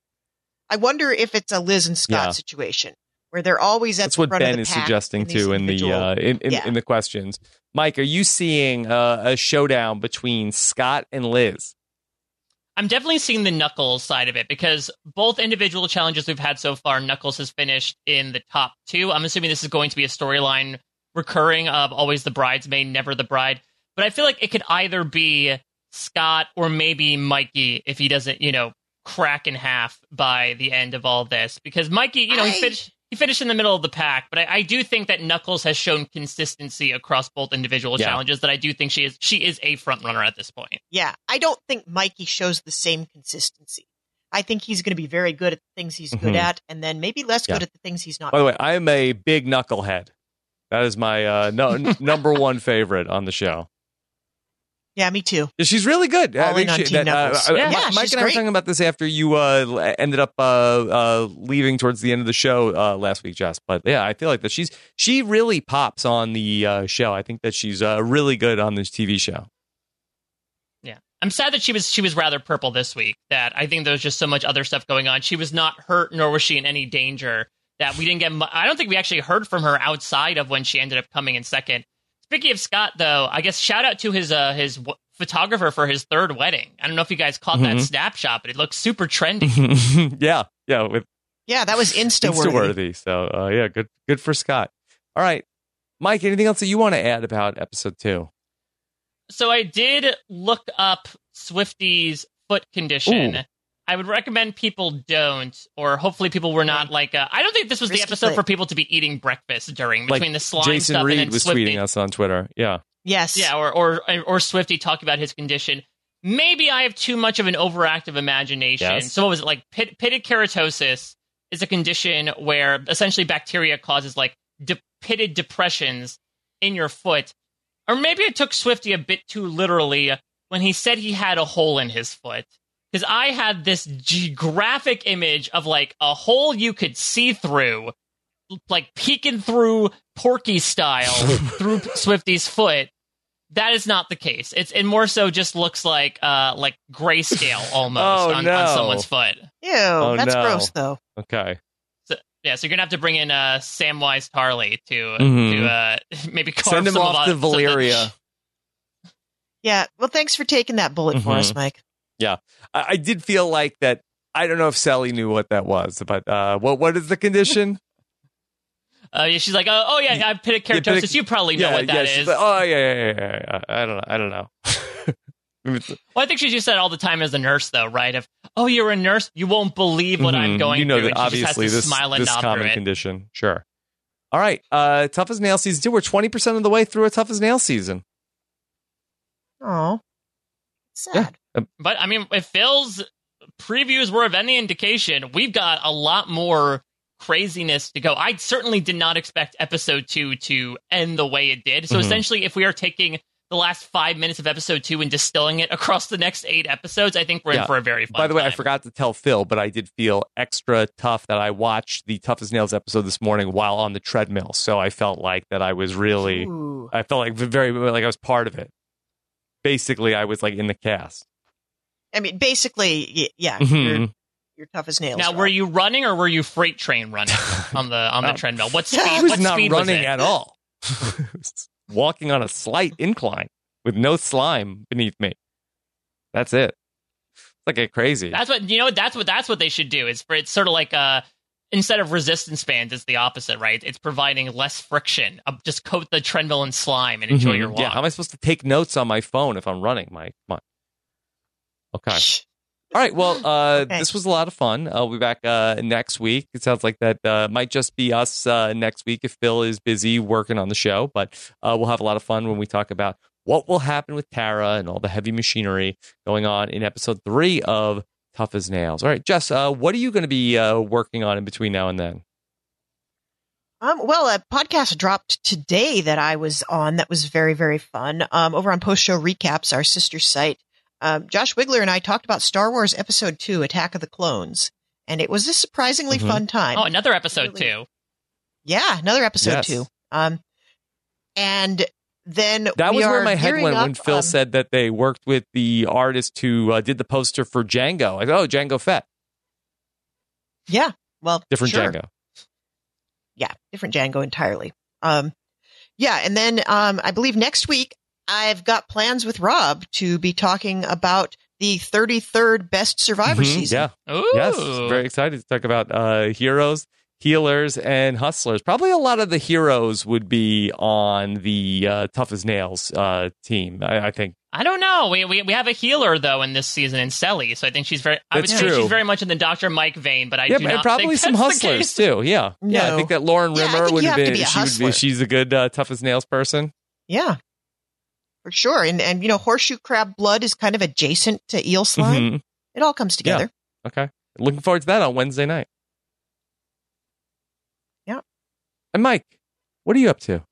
I wonder if it's a Liz and Scott Yeah. situation where they're always at That's the what front of Ben the is pack suggesting too in the uh, in in, Yeah. in the questions. Mike, are you seeing uh, a showdown between Scott and Liz? I'm definitely seeing the Knuckles side of it because both individual challenges we've had so far, Knuckles has finished in the top two. I'm assuming this is going to be a storyline recurring of always the bridesmaid, never the bride. But I feel like it could either be Scott or maybe Mikey if he doesn't, you know, crack in half by the end of all this. Because Mikey, you know, he finished he finished in the middle of the pack, but I, I do think that Knuckles has shown consistency across both individual Yeah. challenges that I do think she is she is a front runner at this point. Yeah, I don't think Mikey shows the same consistency. I think he's going to be very good at the things he's good Mhm. at, and then maybe less Yeah. good at the things he's not. By the way, I am a big knucklehead. That is my uh, no, number one favorite on the show. Yeah, me too. She's really good. All in on she- Team Knuckles. uh, Yeah, yeah, Mike she's and I were talking about this after you uh, ended up uh, uh, leaving towards the end of the show uh, last week, Jess. But yeah, I feel like that she's she really pops on the uh, show. I think that she's uh, really good on this TV show. Yeah. I'm sad that she was she was rather purple this week. That I think there was just so much other stuff going on. She was not hurt, nor was she in any danger. That we didn't get. Mu- I don't think we actually heard from her outside of when she ended up coming in second. Speaking of Scott, though, I guess shout out to his uh, his w- photographer for his third wedding. I don't know if you guys caught that Mhm. snapshot, but it looks super trendy. yeah, yeah, with Yeah, that was insta worthy. worthy. So uh, yeah, good good for Scott. All right, Mike. Anything else that you want to add about episode two? so I did look up Swifty's foot condition. Ooh. I would recommend people don't, or hopefully people were not like. Uh, I don't think this was the episode play. for people to be eating breakfast during Like between the slime Jason stuff Reed and then was Swifty. tweeting us on Twitter. Yeah, Yes. Yeah, or, or or Swifty talking about his condition. Maybe I have too much of an overactive imagination. Yes. So what was it like? Pit, pitted keratosis is a condition where essentially bacteria causes like de- pitted depressions in your foot. Or maybe I took Swifty a bit too literally when he said he had a hole in his foot. Because I had this graphic image of like a hole you could see through, like peeking through Porky style through Swifty's foot. That is not the case. It's it more so just looks like uh like grayscale almost Oh, on, no. on someone's foot. Ew, Oh, that's no. gross though. okay. So, yeah, so you're gonna have to bring in uh Samwise Tarly to Mhm. to uh maybe carve Send him some off of to us- some of the- Valeria. Yeah. Well, thanks for taking that bullet for Mhm. us, Mike. I, I did feel like that. I don't know if Sally knew what that was, but uh, what what is the condition? Uh, yeah, she's like, oh, oh yeah, I have pitykeratosis. pityc- you probably know what that is. she's like, oh yeah, yeah, yeah, yeah, yeah. I don't know. I don't know. Well, I think she just said all the time as a nurse, though, right? If oh, you're a nurse, you won't believe what I'm Mhm. going You know through. that she just obviously has to this smile and this common it. condition. Sure. All right. Uh, tough as nail season two. We're twenty percent of the way through a tough as nail season. Oh, sad. But I mean, if Phil's previews were of any indication, we've got a lot more craziness to go. I certainly did not expect episode two to end the way it did. So Mhm. essentially, if we are taking the last five minutes of episode two and distilling it across the next eight episodes, I think we're Yeah. in for a very fun By the way, I forgot to tell Phil, but I did feel extra tough that I watched the Tough as Nails episode this morning while on the treadmill. So I felt like that I was really, Ooh. I felt like very, like I was part of it. Basically, I was like in the cast. I mean, basically, y- yeah, Mhm. you're, you're tough as nails. Now, Rob. were you running or were you freight train running on the on the Um, treadmill? What speed? I was what not speed running was it? at all. Walking on a slight incline with no slime beneath me. That's it. It's like a crazy. That's what you know. That's what that's what they should do. Is for it's sort of like uh instead of resistance bands, it's the opposite, right? It's providing less friction. Uh, just coat the treadmill in slime and enjoy Mhm. your walk. Yeah, how am I supposed to take notes on my phone if I'm running, Mike? Come on. Okay. All right. Well, uh, Okay. this was a lot of fun. I'll be back uh, next week. It sounds like that uh, might just be us uh, next week if Phil is busy working on the show, but uh, we'll have a lot of fun when we talk about what will happen with Tara and all the heavy machinery going on in episode three of Tough as Nails. All right, Jess, uh, what are you going to be uh, working on in between now and then? Um, well, a podcast dropped today that I was on that was very, very fun. Um, over on Post Show Recaps, our sister site, um, Josh Wigler and I talked about Star Wars Episode 2, Attack of the Clones. And it was a surprisingly Mhm. fun time. oh, another episode Really- too. Yeah, another episode Yes. too. Um, and then That we was where my head gearing went when Phil um, said that they worked with the artist who uh, did the poster for Django. Like, oh, Jango Fett, "Yeah, well, different sure. Django. yeah, different Django entirely. Um, yeah, and then um, I believe next week I've got plans with Rob to be talking about the 33rd best Survivor Mhm, season. Yeah. Ooh. Yes, very excited to talk about uh, heroes, healers, and hustlers. Probably a lot of the heroes would be on the uh, Tough as Nails uh, team. I, I think. I don't know. We, we we have a healer though in this season in Sally, so I think she's very. I would That's say she's very much in the Doctor Mike vein, but I yeah, do and probably think some that's hustlers case. too. Yeah, yeah. I think that Lauren Rimmer think would have have been. be she would be. She's a good uh, Tough as Nails person. Yeah, for sure. And and you know, horseshoe crab blood is kind of adjacent to eel slime. Mhm. It all comes Yeah. together. Okay, looking forward to that on Wednesday night. Yeah. And Mike, what are you up to?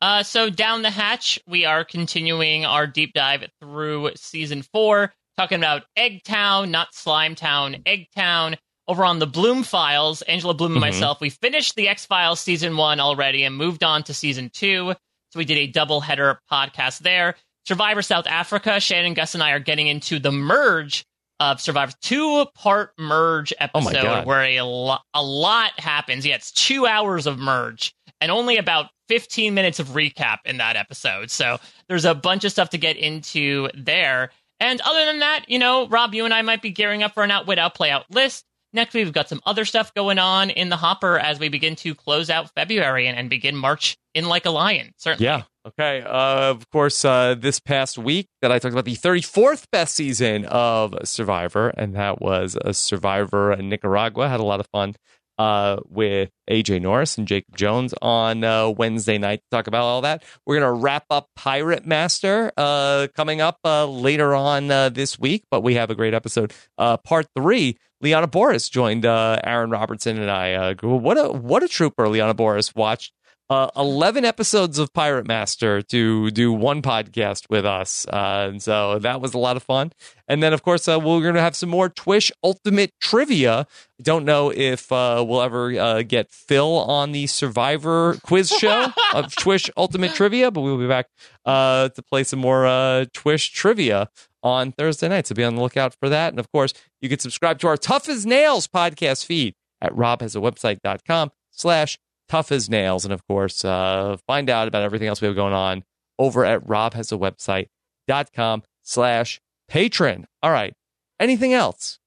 Uh, so down the hatch, we are continuing our deep dive through season four, talking about Eggtown, not Slimetown, Eggtown. Over on the Bloom Files, Angela Bloom and Mhm. myself, we finished the X Files season one already and moved on to season two. So we did a double header podcast there. Survivor South Africa, Shannon, Gus, and I are getting into the merge of Survivor, two part merge Oh episode God. where a, lo- a lot happens. Yeah, it's two hours of merge and only about 15 minutes of recap in that episode. So there's a bunch of stuff to get into there. And other than that, you know, Rob, you and I might be gearing up for an Outwit Out Play Out list. Next we've got some other stuff going on in the hopper as we begin to close out February and, and begin March in like a lion. Certainly. Yeah. Okay. Uh, of course, uh, this past week that I talked about the 34th best season of Survivor, and that was a Survivor in Nicaragua. Had a lot of fun uh, with AJ Norris and Jacob Jones on uh, Wednesday night to talk about all that. We're going to wrap up Pirate Master uh, coming up uh, later on uh, this week, but we have a great episode. Uh, part three. Liana Boris joined uh, Aaron Robertson and I. Uh, what a what a trooper Liana Boris watched uh, 11 episodes of Pirate Master to do one podcast with us. Uh, and so that was a lot of fun. And then, of course, uh, we're going to have some more Twish Ultimate Trivia. I Don't know if uh, we'll ever uh, get Phil on the Survivor quiz show of Twish Ultimate Trivia, but we'll be back uh, to play some more uh, Twish Trivia on Thursday night. So be on the lookout for that. And of course, you can subscribe to our Tough as Nails podcast feed at robhasawebsite.com slash tough as nails. And of course, uh, find out about everything else we have going on over at robhasawebsite.com slash patron. All right. Anything else?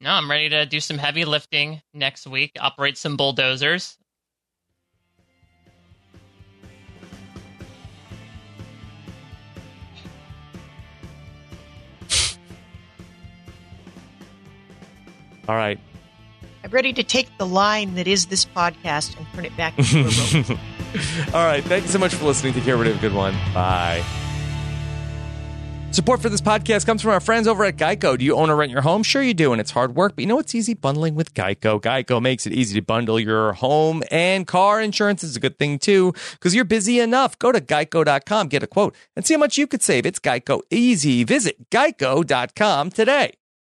No, I'm ready to do some heavy lifting next week, operate some bulldozers. All right. I'm ready to take the line that is this podcast and turn it back into a rope. All right. Thank you so much for listening. Take care, everybody. Have a good one. Bye. Support for this podcast comes from our friends over at Geico. Do you own or rent your home? Sure you do, and it's hard work, but you know what's easy? Bundling with Geico. Geico makes it easy to bundle your home and car insurance is a good thing too, because you're busy enough. Go to geico.com, get a quote, and see how much you could save. It's Geico easy. Visit geico.com today.